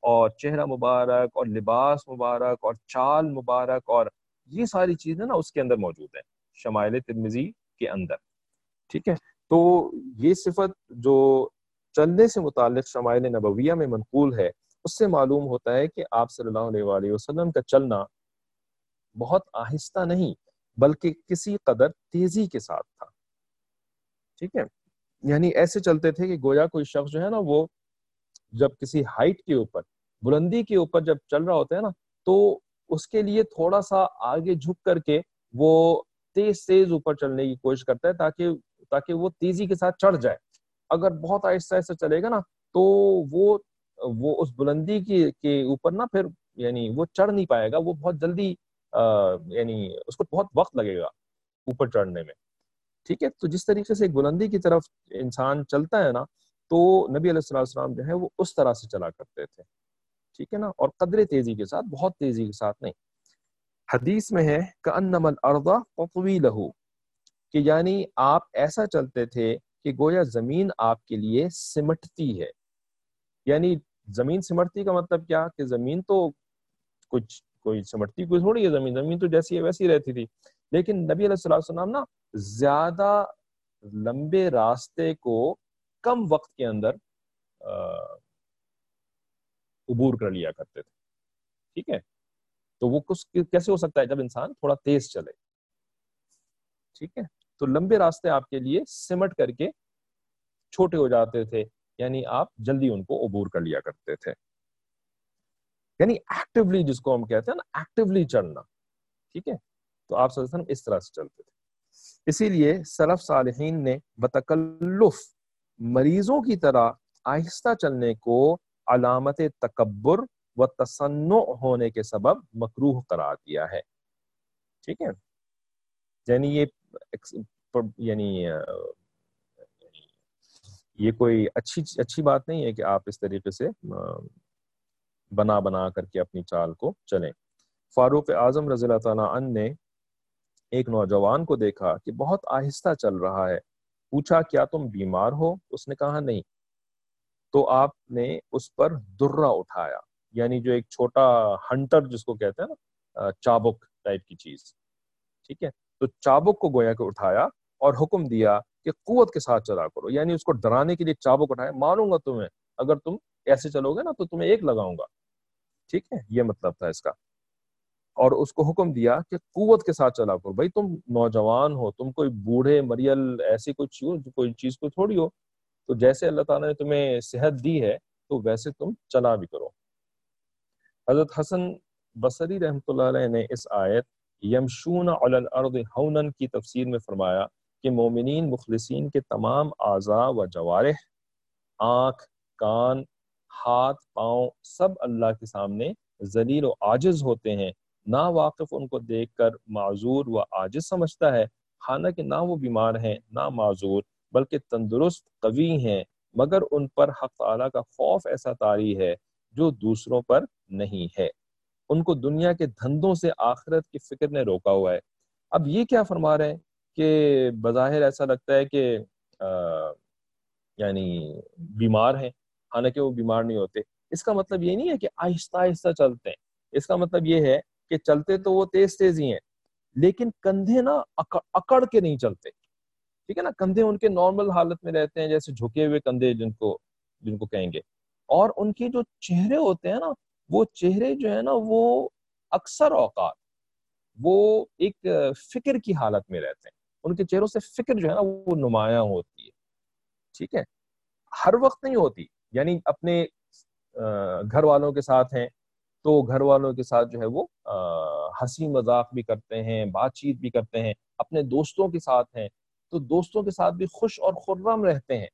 اور چہرہ مبارک اور لباس مبارک اور چال مبارک اور یہ ساری چیزیں نا اس کے اندر موجود ہیں، شمائل ترمزی کے اندر۔ ٹھیک ہے؟ تو یہ صفت جو چلنے سے متعلق شمائل نبویہ میں منقول ہے، اس سے معلوم ہوتا ہے کہ آپ صلی اللہ علیہ وآلہ وسلم کا چلنا بہت آہستہ نہیں، بلکہ کسی قدر تیزی کے ساتھ تھا۔ ٹھیک ہے؟ یعنی ایسے چلتے تھے کہ گویا کوئی شخص جو ہے نا وہ جب کسی ہائٹ کے اوپر، بلندی کے اوپر جب چل رہا ہوتا ہے نا، تو اس کے لیے تھوڑا سا آگے جھک کر کے وہ تیز تیز اوپر چلنے کی کوشش کرتا ہے تاکہ تاکہ وہ تیزی کے ساتھ چڑھ جائے۔ اگر بہت آہستہ آہستہ چلے گا نا، تو وہ وہ اس بلندی کی، کے اوپر نا پھر یعنی وہ چڑھ نہیں پائے گا، وہ بہت جلدی یعنی اس کو بہت وقت لگے گا اوپر چڑھنے میں۔ ٹھیک ہے، تو جس طریقے سے ایک بلندی کی طرف انسان چلتا ہے نا تو نبی علیہ السلام السلام جو ہے وہ اس طرح سے چلا کرتے تھے۔ ٹھیک ہے نا؟ اور قدر تیزی کے ساتھ، بہت تیزی کے ساتھ نہیں۔ حدیث میں ہے کہ انم الردا قطوی لہو کہ یعنی آپ ایسا چلتے تھے کہ گویا زمین آپ کے لیے سمٹتی ہے۔ یعنی زمین سمٹتی کا مطلب کیا؟ کہ زمین تو کچھ، کوئی سمٹتی کوئی تھوڑی ہے، زمین زمین تو جیسی ہے ویسی رہتی تھی۔ لیکن نبی علیہ السلام نا، زیادہ لمبے راستے کو کم وقت کے اندر عبور کر لیا کرتے تھے۔ ٹھیک ہے؟ تو وہ کچھ کیسے ہو سکتا ہے جب انسان تھوڑا تیز چلے؟ ٹھیک ہے؟ تو لمبے راستے آپ کے لیے سمٹ کر کے چھوٹے ہو جاتے تھے یعنی آپ جلدی ان کو عبور کر لیا کرتے تھے۔ یعنی ایکٹیولی جس کو ہم کہتے ہیں نا ایکٹیولی چلنا۔ ٹھیک ہے؟ تو آپ صلی اللہ علیہ وسلم اس طرح سے چلتے تھے۔ اسی لیے سلف صالحین نے بتکلف مریضوں کی طرح آہستہ چلنے کو علامت تکبر و تصنع ہونے کے سبب مکروح قرار دیا ہے۔ ٹھیک ہے؟ یعنی یہ یعنی یہ کوئی اچھی اچھی بات نہیں ہے کہ آپ اس طریقے سے بنا بنا کر کے اپنی چال کو چلیں۔ فاروق اعظم رضی اللہ تعالیٰ عنہ نے ایک نوجوان کو دیکھا کہ بہت آہستہ چل رہا ہے۔ پوچھا، کیا تم بیمار ہو؟ اس نے کہا، نہیں۔ تو آپ نے اس پر درہ اٹھایا یعنی جو ایک چھوٹا ہنٹر جس کو کہتے ہیں نا چابک ٹائپ کی چیز۔ ٹھیک ہے؟ تو چابک کو گویا کے اٹھایا اور حکم دیا کہ قوت کے ساتھ چلا کرو یعنی اس کو ڈرانے کے لیے چابک اٹھایا۔ مانوں گا تمہیں، اگر تم ایسے چلو گے نا، تو تمہیں ایک لگاؤں گا۔ ٹھیک ہے؟ یہ مطلب تھا اس کا۔ اور اس کو حکم دیا کہ قوت کے ساتھ چلا کرو۔ بھائی تم نوجوان ہو، تم کوئی بوڑھے، مریل، ایسی کوئی چیز کوئی چیز کو تھوڑی ہو۔ تو جیسے اللہ تعالیٰ نے تمہیں صحت دی ہے، تو ویسے تم چلا بھی کرو۔ حضرت حسن بصری رحمۃ اللہ علیہ نے اس آیت یمشون علی الارض ہونن کی تفسیر میں فرمایا کہ مومنین، مخلصین کے تمام اعضاء و جوارح، آنکھ، کان، ہاتھ، پاؤں، سب اللہ کے سامنے ذلیل و عاجز ہوتے ہیں۔ نا واقف ان کو دیکھ کر معذور و عاجز سمجھتا ہے۔ حالانکہ نہ وہ بیمار ہیں، نہ معذور، بلکہ تندرست، قوی ہیں۔ مگر ان پر حق تعالیٰ کا خوف ایسا طاری ہے جو دوسروں پر نہیں ہے۔ ان کو دنیا کے دھندوں سے آخرت کی فکر نے روکا ہوا ہے۔ اب یہ کیا فرما رہے ہیں کہ بظاہر ایسا لگتا ہے کہ یعنی بیمار ہیں، حالانکہ وہ بیمار نہیں ہوتے۔ اس کا مطلب یہ نہیں ہے کہ آہستہ آہستہ چلتے ہیں۔ اس کا مطلب یہ ہے کہ چلتے تو وہ تیز تیز ہی ہیں۔ لیکن کندھے نا اکڑ کے نہیں چلتے۔ ٹھیک ہے نا؟ کندھے ان کے نارمل حالت میں رہتے ہیں، جیسے جھکے ہوئے کندھے جن کو جن کو کہیں گے۔ اور ان کے جو چہرے ہوتے ہیں نا، وہ چہرے جو ہے نا، وہ اکثر اوقات وہ ایک فکر کی حالت میں رہتے ہیں۔ ان کے چہروں سے فکر جو ہے نا، وہ نمایاں ہوتی ہے۔ ٹھیک ہے؟ ہر وقت نہیں ہوتی۔ یعنی اپنے گھر والوں کے ساتھ ہیں تو گھر والوں کے ساتھ جو ہے وہ ہنسی مذاق بھی کرتے ہیں، بات چیت بھی کرتے ہیں، اپنے دوستوں کے ساتھ ہیں۔ تو دوستوں کے ساتھ بھی خوش اور خرم رہتے ہیں۔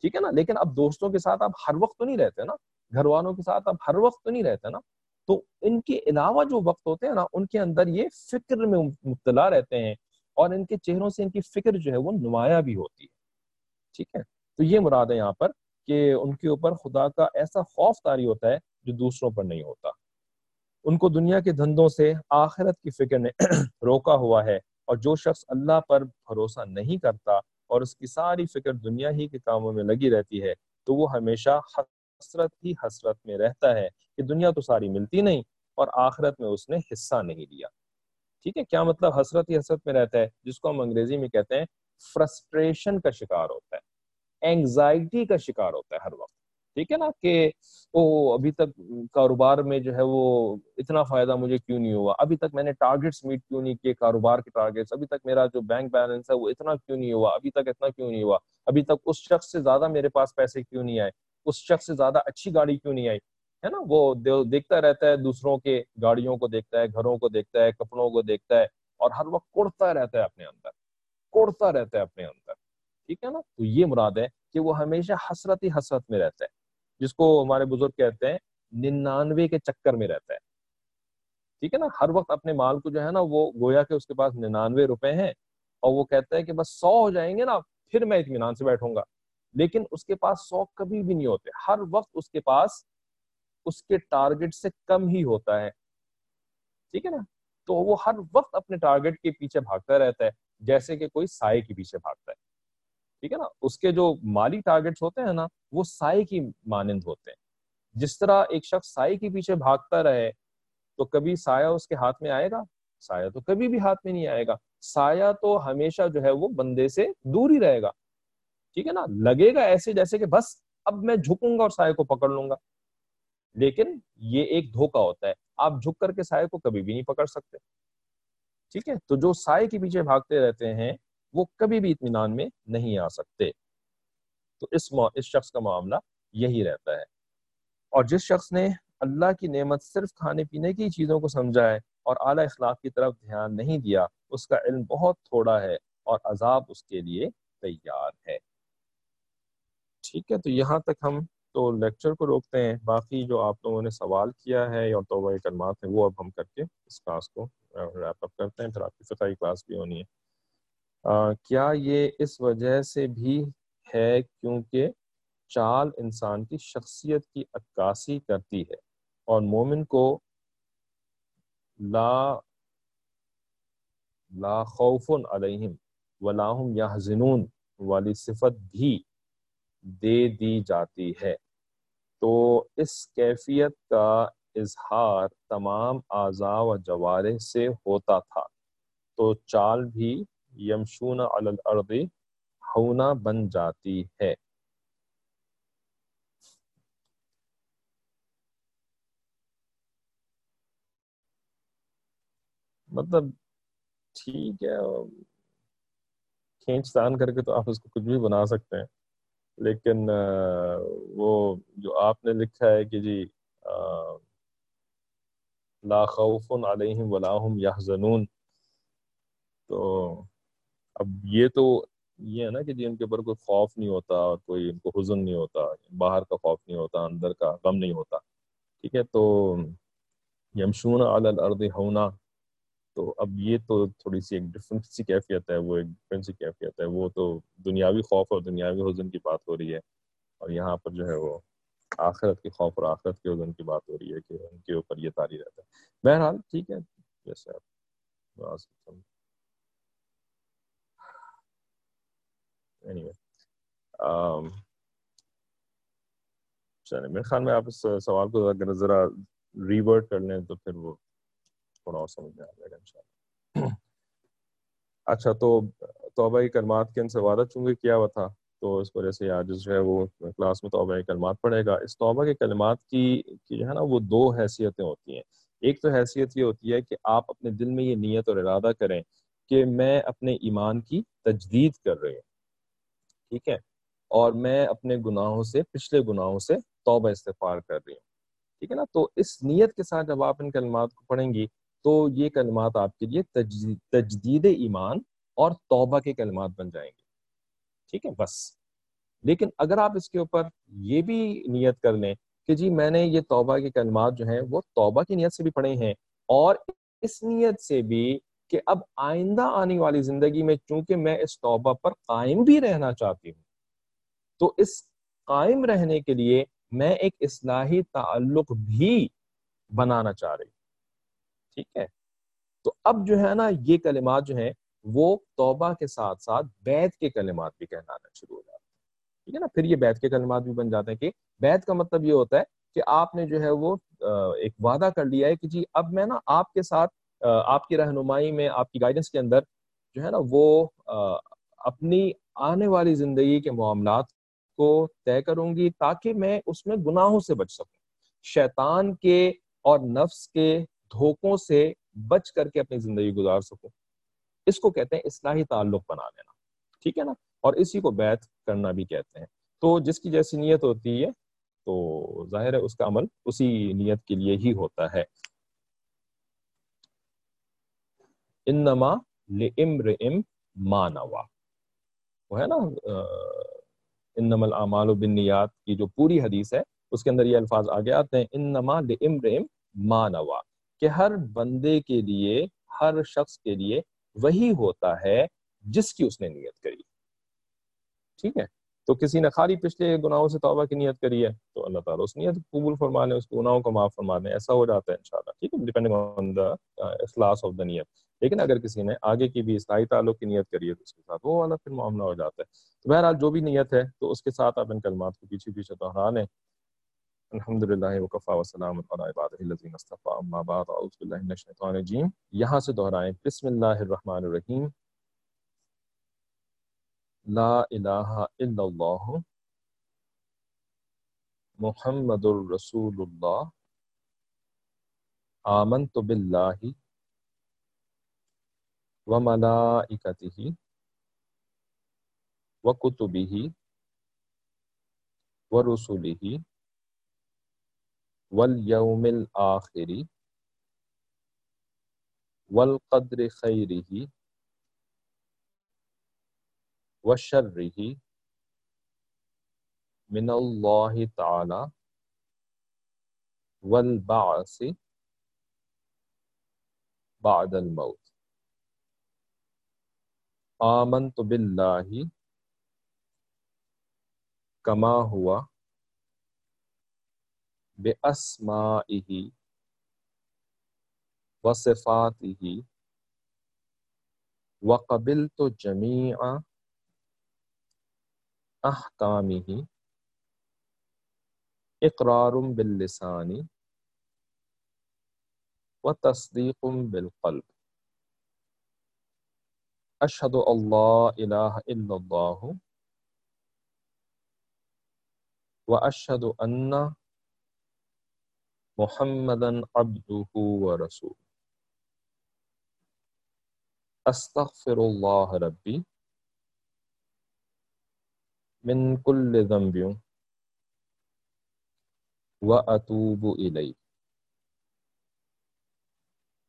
ٹھیک ہے نا؟ لیکن اب دوستوں کے ساتھ آپ ہر وقت تو نہیں رہتے نا؟ گھر والوں کے ساتھ اب ہر وقت تو نہیں رہتے نا؟ تو ان کے علاوہ جو وقت ہوتے ہیں نا، ان کے اندر یہ فکر میں مبتلا رہتے ہیں اور ان کے چہروں سے ان کی فکر جو ہے وہ نمایاں بھی ہوتی ہے۔ ٹھیک ہے؟ تو یہ مراد ہے یہاں پر کہ ان کے اوپر خدا کا ایسا خوف تاری ہوتا ہے جو دوسروں پر نہیں ہوتا۔ ان کو دنیا کے دھندوں سے آخرت کی فکر نے روکا ہوا ہے اور جو شخص اللہ پر بھروسہ نہیں کرتا اور اس کی ساری فکر دنیا ہی کے کاموں میں لگی رہتی ہے، تو وہ ہمیشہ حسرت ہی حسرت میں رہتا ہے کہ دنیا تو ساری ملتی نہیں اور آخرت میں اس نے حصہ نہیں لیا۔ ٹھیک ہے، کیا مطلب حسرت ہی حسرت میں رہتا ہے؟ جس کو ہم انگریزی میں کہتے ہیں، فرسٹریشن کا شکار ہوتا ہے اینگزائٹی کا شکار ہوتا ہے ہر وقت۔ ٹھیک ہے نا کہ او ابھی تک کاروبار میں جو ہے وہ اتنا فائدہ مجھے کیوں نہیں ہوا؟ ابھی تک میں نے ٹارگیٹس میٹ کیوں نہیں کیے کاروبار کے ٹارگیٹس ابھی تک میرا جو بینک بیلنس ہے وہ اتنا کیوں نہیں ہوا؟ ابھی تک اتنا کیوں نہیں ہوا؟ ابھی تک اس شخص سے زیادہ میرے پاس پیسے کیوں نہیں آئے؟ اس شخص سے زیادہ اچھی گاڑی کیوں نہیں آئی؟ ہے نا؟ وہ دیکھتا رہتا ہے، دوسروں کے گاڑیوں کو دیکھتا ہے، گھروں کو دیکھتا ہے، کپڑوں کو دیکھتا ہے اور ہر وقت کوڑتا رہتا ہے اپنے اندر، کوڑتا رہتا ہے اپنے اندر، ٹھیک ہے نا؟ تو یہ مراد ہے کہ وہ ہمیشہ حسرت ہی حسرت میں رہتا ہے۔ جس کو ہمارے بزرگ کہتے ہیں، ننانوے کے چکر میں رہتا ہے۔ ٹھیک ہے نا؟ ہر وقت اپنے مال کو جو ہے نا، وہ گویا کہ اس کے پاس ننانوے روپے ہیں اور وہ کہتا ہے کہ بس سو ہو جائیں گے نا، پھر میں اطمینان سے بیٹھوں گا۔ لیکن اس کے پاس سو کبھی بھی نہیں ہوتے۔ ہر وقت اس کے پاس اس کے ٹارگٹ سے کم ہی ہوتا ہے۔ ٹھیک ہے نا؟ تو وہ ہر وقت اپنے ٹارگٹ کے پیچھے بھاگتا رہتا ہے، جیسے کہ کوئی سائے کے پیچھے بھاگتا ہے۔ ٹھیک ہے نا؟ اس کے جو مالی ٹارگٹس ہوتے ہیں نا، وہ سائے کی مانند ہوتے ہیں۔ جس طرح ایک شخص سائے کے پیچھے بھاگتا رہے، تو کبھی سایہ اس کے ہاتھ میں آئے گا؟ سایہ تو کبھی بھی ہاتھ میں نہیں آئے گا۔ سایہ تو ہمیشہ جو ہے وہ بندے سے دور ہی رہے گا۔ ٹھیک ہے نا؟ لگے گا ایسے جیسے کہ بس اب میں جھکوں گا اور سائے کو پکڑ لوں گا۔ لیکن یہ ایک دھوکا ہوتا ہے۔ آپ جھک کر کے سائے کو کبھی بھی نہیں پکڑ سکتے۔ ٹھیک ہے؟ تو جو سائے کے پیچھے بھاگتے رہتے ہیں وہ کبھی بھی اطمینان میں نہیں آ سکتے۔ تو اس اس شخص کا معاملہ یہی رہتا ہے۔ اور جس شخص نے اللہ کی نعمت صرف کھانے پینے کی چیزوں کو سمجھا ہے اور اعلیٰ اخلاق کی طرف دھیان نہیں دیا، اس کا علم بہت تھوڑا ہے اور عذاب اس کے لیے تیار ہے۔ ٹھیک ہے، تو یہاں تک ہم تو لیکچر کو روکتے ہیں۔ باقی جو آپ لوگوں نے سوال کیا ہے یا توبہ کلمات ہیں، وہ اب ہم کر کے اس کلاس کو ریپ اپ کرتے ہیں۔ پھر آپ کی فتحی کلاس بھی ہونی ہے۔ کیا یہ اس وجہ سے بھی ہے کیونکہ چال انسان کی شخصیت کی عکاسی کرتی ہے اور مومن کو لا لا خوف علیہم ولاحم یا والی صفت بھی دے دی جاتی ہے۔ تو اس کیفیت کا اظہار تمام اعضاء و جوارح سے ہوتا تھا۔ تو چال بھی یمشون الارض ہونا بن جاتی ہے۔ مطلب ٹھیک ہے، کھینچ تان کر کے تو آپ اس کو کچھ بھی بنا سکتے ہیں۔ لیکن وہ جو آپ نے لکھا ہے کہ جی لا خوف علیہم ولاحم یحزنون، تو اب یہ تو یہ ہے نا کہ جی ان کے اوپر کوئی خوف نہیں ہوتا اور کوئی ان کو حزن نہیں ہوتا، باہر کا خوف نہیں ہوتا، اندر کا غم نہیں ہوتا۔ ٹھیک ہے؟ تو یمشون علی الارض ہونا تو اب یہ تو تھوڑی سی ایک ڈفرنٹ سی کیفیت ہے، وہ ایک ڈفرنٹ سی کیفیت ہے۔ وہ تو دنیاوی خوف اور دنیاوی حزن کی بات ہو رہی ہے۔ اور یہاں پر جو ہے وہ آخرت کے خوف اور آخرت کے حزن کی بات ہو رہی ہے کہ ان کے اوپر یہ تاری رہتا ہے۔ بہرحال، ٹھیک ہے؟ جیسے آپ چلے میرے خیال میں آپ اس سوال کو اگر ذرا ریورٹ کر لیں تو پھر وہ تھوڑا اور سمجھ میں آ جائے گا ان اچھا تو توبہ کلمات کے ان سے وعدہ، چونکہ کیا ہوا تھا، تو اس وجہ سے آج جو ہے وہ کلاس میں توبہ کلمات پڑھے گا۔ اس توبہ کے کلمات کی جو ہے نا، وہ دو حیثیتیں ہوتی ہیں۔ ایک تو حیثیت یہ ہوتی ہے کہ آپ اپنے دل میں یہ نیت اور ارادہ کریں کہ میں اپنے ایمان کی تجدید کر رہی ہوں۔ ٹھیک ہے؟ اور میں اپنے گناہوں سے، پچھلے گناہوں سے توبہ استفار کر رہی ہوں۔ ٹھیک ہے نا؟ تو اس نیت کے ساتھ جب آپ ان کلمات کو پڑھیں گی، تو یہ کلمات آپ کے لیے تجدید ایمان اور توبہ کے کلمات بن جائیں گے۔ ٹھیک ہے؟ بس۔ لیکن اگر آپ اس کے اوپر یہ بھی نیت کر لیں کہ جی میں نے یہ توبہ کے کلمات جو ہیں، وہ توبہ کی نیت سے بھی پڑھے ہیں اور اس نیت سے بھی کہ اب آئندہ آنے والی زندگی میں چونکہ میں اس توبہ پر قائم بھی رہنا چاہتی ہوں، تو اس قائم رہنے کے لیے میں ایک اصلاحی تعلق بھی بنانا چاہ رہی ہوں۔ ٹھیک ہے؟ تو اب جو ہے نا، یہ کلمات جو ہیں، وہ توبہ کے ساتھ ساتھ بیت کے کلمات بھی کہلانا شروع ہو جاتے ہیں۔ ٹھیک ہے نا؟ پھر یہ بیت کے کلمات بھی بن جاتے ہیں کہ بیت کا مطلب یہ ہوتا ہے کہ آپ نے جو ہے وہ ایک وعدہ کر لیا ہے کہ جی اب میں نا آپ کے ساتھ آپ کی رہنمائی میں، آپ کی گائیڈنس کے اندر جو ہے نا وہ اپنی آنے والی زندگی کے معاملات کو طے کروں گی تاکہ میں اس میں گناہوں سے بچ سکوں۔ شیطان کے اور نفس کے دھوکوں سے بچ کر کے اپنی زندگی گزار سکوں۔ اس کو کہتے ہیں اصلاحی تعلق بنا لینا۔ ٹھیک ہے نا؟ اور اسی کو بیت کرنا بھی کہتے ہیں۔ تو جس کی جیسی نیت ہوتی ہے، تو ظاہر ہے اس کا عمل اسی نیت کے لیے ہی ہوتا ہے۔ انما لامرئ ما نوا وہ ہے نا انما الاعمال بالنیات کی جو پوری حدیث ہے، اس کے اندر یہ الفاظ آگے آتے ہیں انما لامرئ ما نوا کہ ہر بندے کے لیے، ہر شخص کے لیے وہی ہوتا ہے جس کی اس نے نیت کری۔ ٹھیک ہے؟ تو کسی نے خالی پچھلے گناہوں سے توبہ کی نیت کری ہے، تو اللہ تعالیٰ اس نیت قبول فرما لیں اس گناہوں کو معاف فرما دیں ایسا ہو جاتا ہے انشاءاللہ، ٹھیک ہے؟ ڈیپینڈنگ آن دا اخلاص آف دا نیت۔ لیکن اگر کسی نے آگے کی بھی اصلاحی تعلق کی نیت کری ہے تو اس کے ساتھ وہ والا پھر معاملہ ہو جاتا ہے۔ تو بہرحال جو بھی نیت ہے تو اس کے ساتھ آپ ان کلمات کو پیچھے پیچھے دہرا لیں الحمد للہ وقفا وسلام الرجیم۔ یہاں سے دہرائیں۔ بسم اللہ الرحمن الرحیم۔ لا الہ الا اللہ۔ محمد الرسول اللہ۔ آمنت باللہ۔ وملائكته وكتبه ورسله واليوم الآخر والقدر خيره وشره من الله تعالى والبعث بعد الموت آمنت باللہ کما ہوا بأسمائہ وصفاتہ وقبلت جميعا احکامہ اقرار باللسان و تصدیق بالقلب اشہد اللہ الہ الا اللہ و اشہد ان محمدا عبدہ و رسول استغفر اللہ ربی من کل ذنب و اتوب الی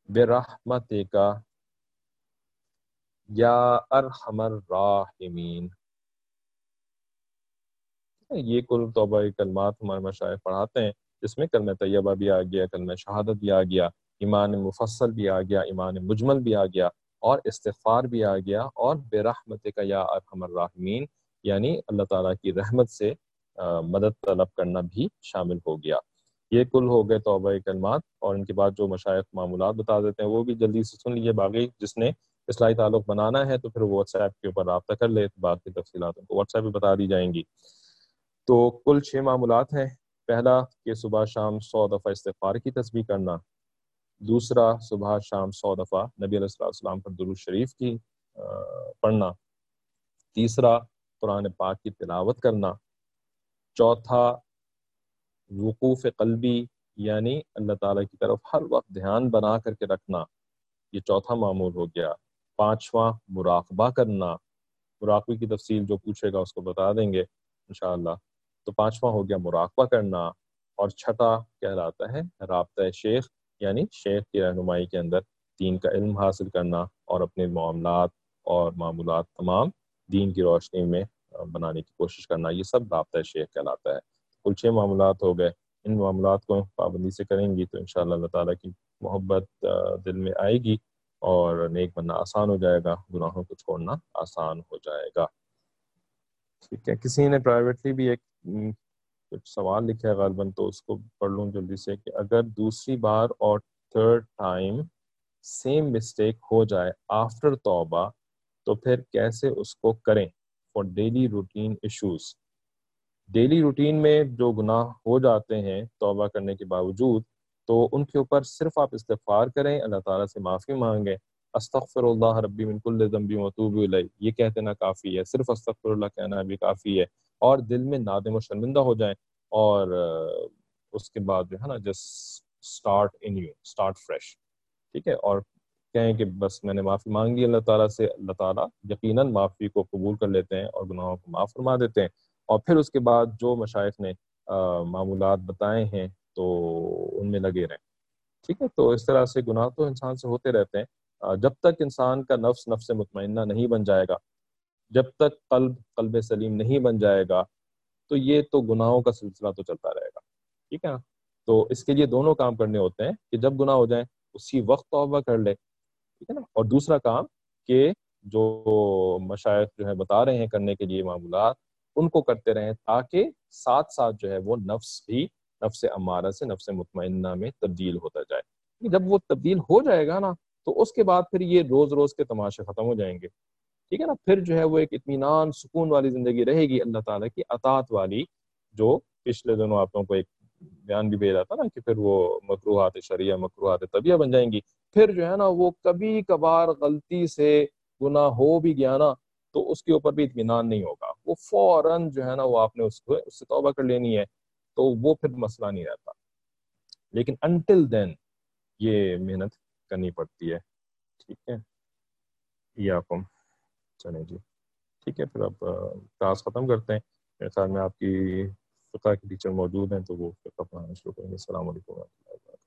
برحمتک یا ارحم الراحمین۔ یہ کل توبہ کلمات ہمارے مشاہد پڑھاتے ہیں، جس میں کلمہ طیبہ بھی آ گیا، کلمہ شہادت بھی آ گیا، ایمان مفصل بھی آ گیا، ایمان مجمل بھی آ گیا، اور استغفار بھی آ گیا، اور برحمت کا یا ارحم الراحمین یعنی اللہ تعالیٰ کی رحمت سے مدد طلب کرنا بھی شامل ہو گیا۔ یہ کل ہو گئے توبہ کلمات، اور ان کے بعد جو مشائق معمولات بتا دیتے ہیں، وہ بھی جلدی سے سن لیجیے باقی جس نے اصلاحی تعلق بنانا ہے تو پھر وہ واٹس ایپ کے اوپر رابطہ کر لے باقی تفصیلات ان کو واٹس ایپ پہ بتا دی جائیں گی۔ تو کل چھ معمولات ہیں۔ پہلا، کہ صبح شام سو دفعہ استغفار کی تصویر کرنا۔ دوسرا، صبح شام سو دفعہ نبی علیہ السلام السلام پر درود شریف کی پڑھنا۔ تیسرا، قرآن پاک کی تلاوت کرنا۔ چوتھا، وقوف قلبی یعنی اللہ تعالیٰ کی طرف ہر وقت دھیان بنا کر کے رکھنا۔ یہ چوتھا معمول ہو گیا۔ پانچواں مراقبہ کرنا۔ مراقبے کی تفصیل جو پوچھے گا اس کو بتا دیں گے انشاءاللہ۔ تو پانچواں ہو گیا مراقبہ کرنا اور چھٹا کہلاتا ہے رابطہ شیخ یعنی شیخ کی رہنمائی کے اندر دین کا علم حاصل کرنا اور اپنے معاملات اور معمولات تمام دین کی روشنی میں بنانے کی کوشش کرنا، یہ سب رابطہ شیخ کہلاتا ہے۔ کل چھ معاملات ہو گئے، ان معاملات کو پابندی سے کریں گی تو انشاءاللہ اللہ تعالیٰ کی محبت دل میں آئے گی۔ اور نیک بننا آسان ہو جائے گا۔ گناہوں کو چھوڑنا آسان ہو جائے گا۔ ٹھیک ہے۔ کسی نے پرائیویٹلی بھی ایک کچھ سوال لکھا ہے غالباً تو اس کو پڑھ لوں جلدی سے کہ اگر دوسری بار اور تھرڈ ٹائم سیم مسٹیک ہو جائے آفٹر توبہ تو پھر کیسے اس کو کریں for daily routine issues daily routine میں جو گناہ ہو جاتے ہیں توبہ کرنے کے باوجود تو ان کے اوپر صرف آپ استغفار کریں، اللہ تعالیٰ سے معافی مانگیں۔ استغفر اللہ ربی من کل ذنبی وتوب الیہ۔ یہ کہتے نا کافی ہے، صرف استغفر اللہ کہنا بھی کافی ہے۔ اور دل میں نادم و شرمندہ ہو جائیں اور اس کے بعد جو ہے نا just start anew start fresh ٹھیک ہے؟ اور کہیں کہ بس میں نے معافی مانگی اللہ تعالیٰ سے، اللہ تعالیٰ یقیناً معافی کو قبول کر لیتے ہیں اور گناہوں کو معاف فرما دیتے ہیں۔ اور پھر اس کے بعد جو مشائق نے معمولات بتائے ہیں تو ان میں لگے رہیں۔ ٹھیک ہے، تو اس طرح سے گناہ تو انسان سے ہوتے رہتے ہیں۔ جب تک انسان کا نفس نفس مطمئنہ نہیں بن جائے گا، جب تک قلب قلب سلیم نہیں بن جائے گا، تو یہ تو گناہوں کا سلسلہ تو چلتا رہے گا۔ ٹھیک ہے نا؟ تو اس کے لیے دونوں کام کرنے ہوتے ہیں کہ جب گناہ ہو جائیں، اسی وقت توبہ کر لے ٹھیک ہے نا؟ اور دوسرا کام کہ جو مشائق جو ہے بتا رہے ہیں کرنے کے لیے معمولات، ان کو کرتے رہیں تاکہ ساتھ ساتھ جو ہے وہ نفس بھی نفس امارہ سے نفس مطمئنہ میں تبدیل ہوتا جائے۔ یعنی جب وہ تبدیل ہو جائے گا نا، تو اس کے بعد پھر یہ روز روز کے تماشے ختم ہو جائیں گے۔ ٹھیک ہے نا؟ پھر جو ہے وہ ایک اطمینان، سکون والی زندگی رہے گی اللہ تعالیٰ کی اطاعت والی، جو پچھلے دنوں آپ لوگوں کو ایک بیان بھی بھیجا تھا نا کہ پھر وہ مکروحات شریعہ مکروحات طبیعہ بن جائیں گی۔ پھر جو ہے نا وہ کبھی کبھار غلطی سے گناہ ہو بھی گیا نا، تو اس کے اوپر بھی اطمینان نہیں ہوگا۔ وہ فوراً جو ہے نا وہ آپ نے اس کو، اس سے توبہ کر لینی ہے۔ تو وہ پھر مسئلہ نہیں رہتا۔ لیکن انٹل دین یہ محنت کرنی پڑتی ہے۔ ٹھیک ہے۔ یا کم چلیں جی۔ ٹھیک ہے، پھر آپ کلاس ختم کرتے ہیں۔ میرے خیال میں آپ کی فقہ کے ٹیچر موجود ہیں تو وہ فقہ پڑھانا شروع کریں گے۔ السلام علیکم و رحمۃ اللہ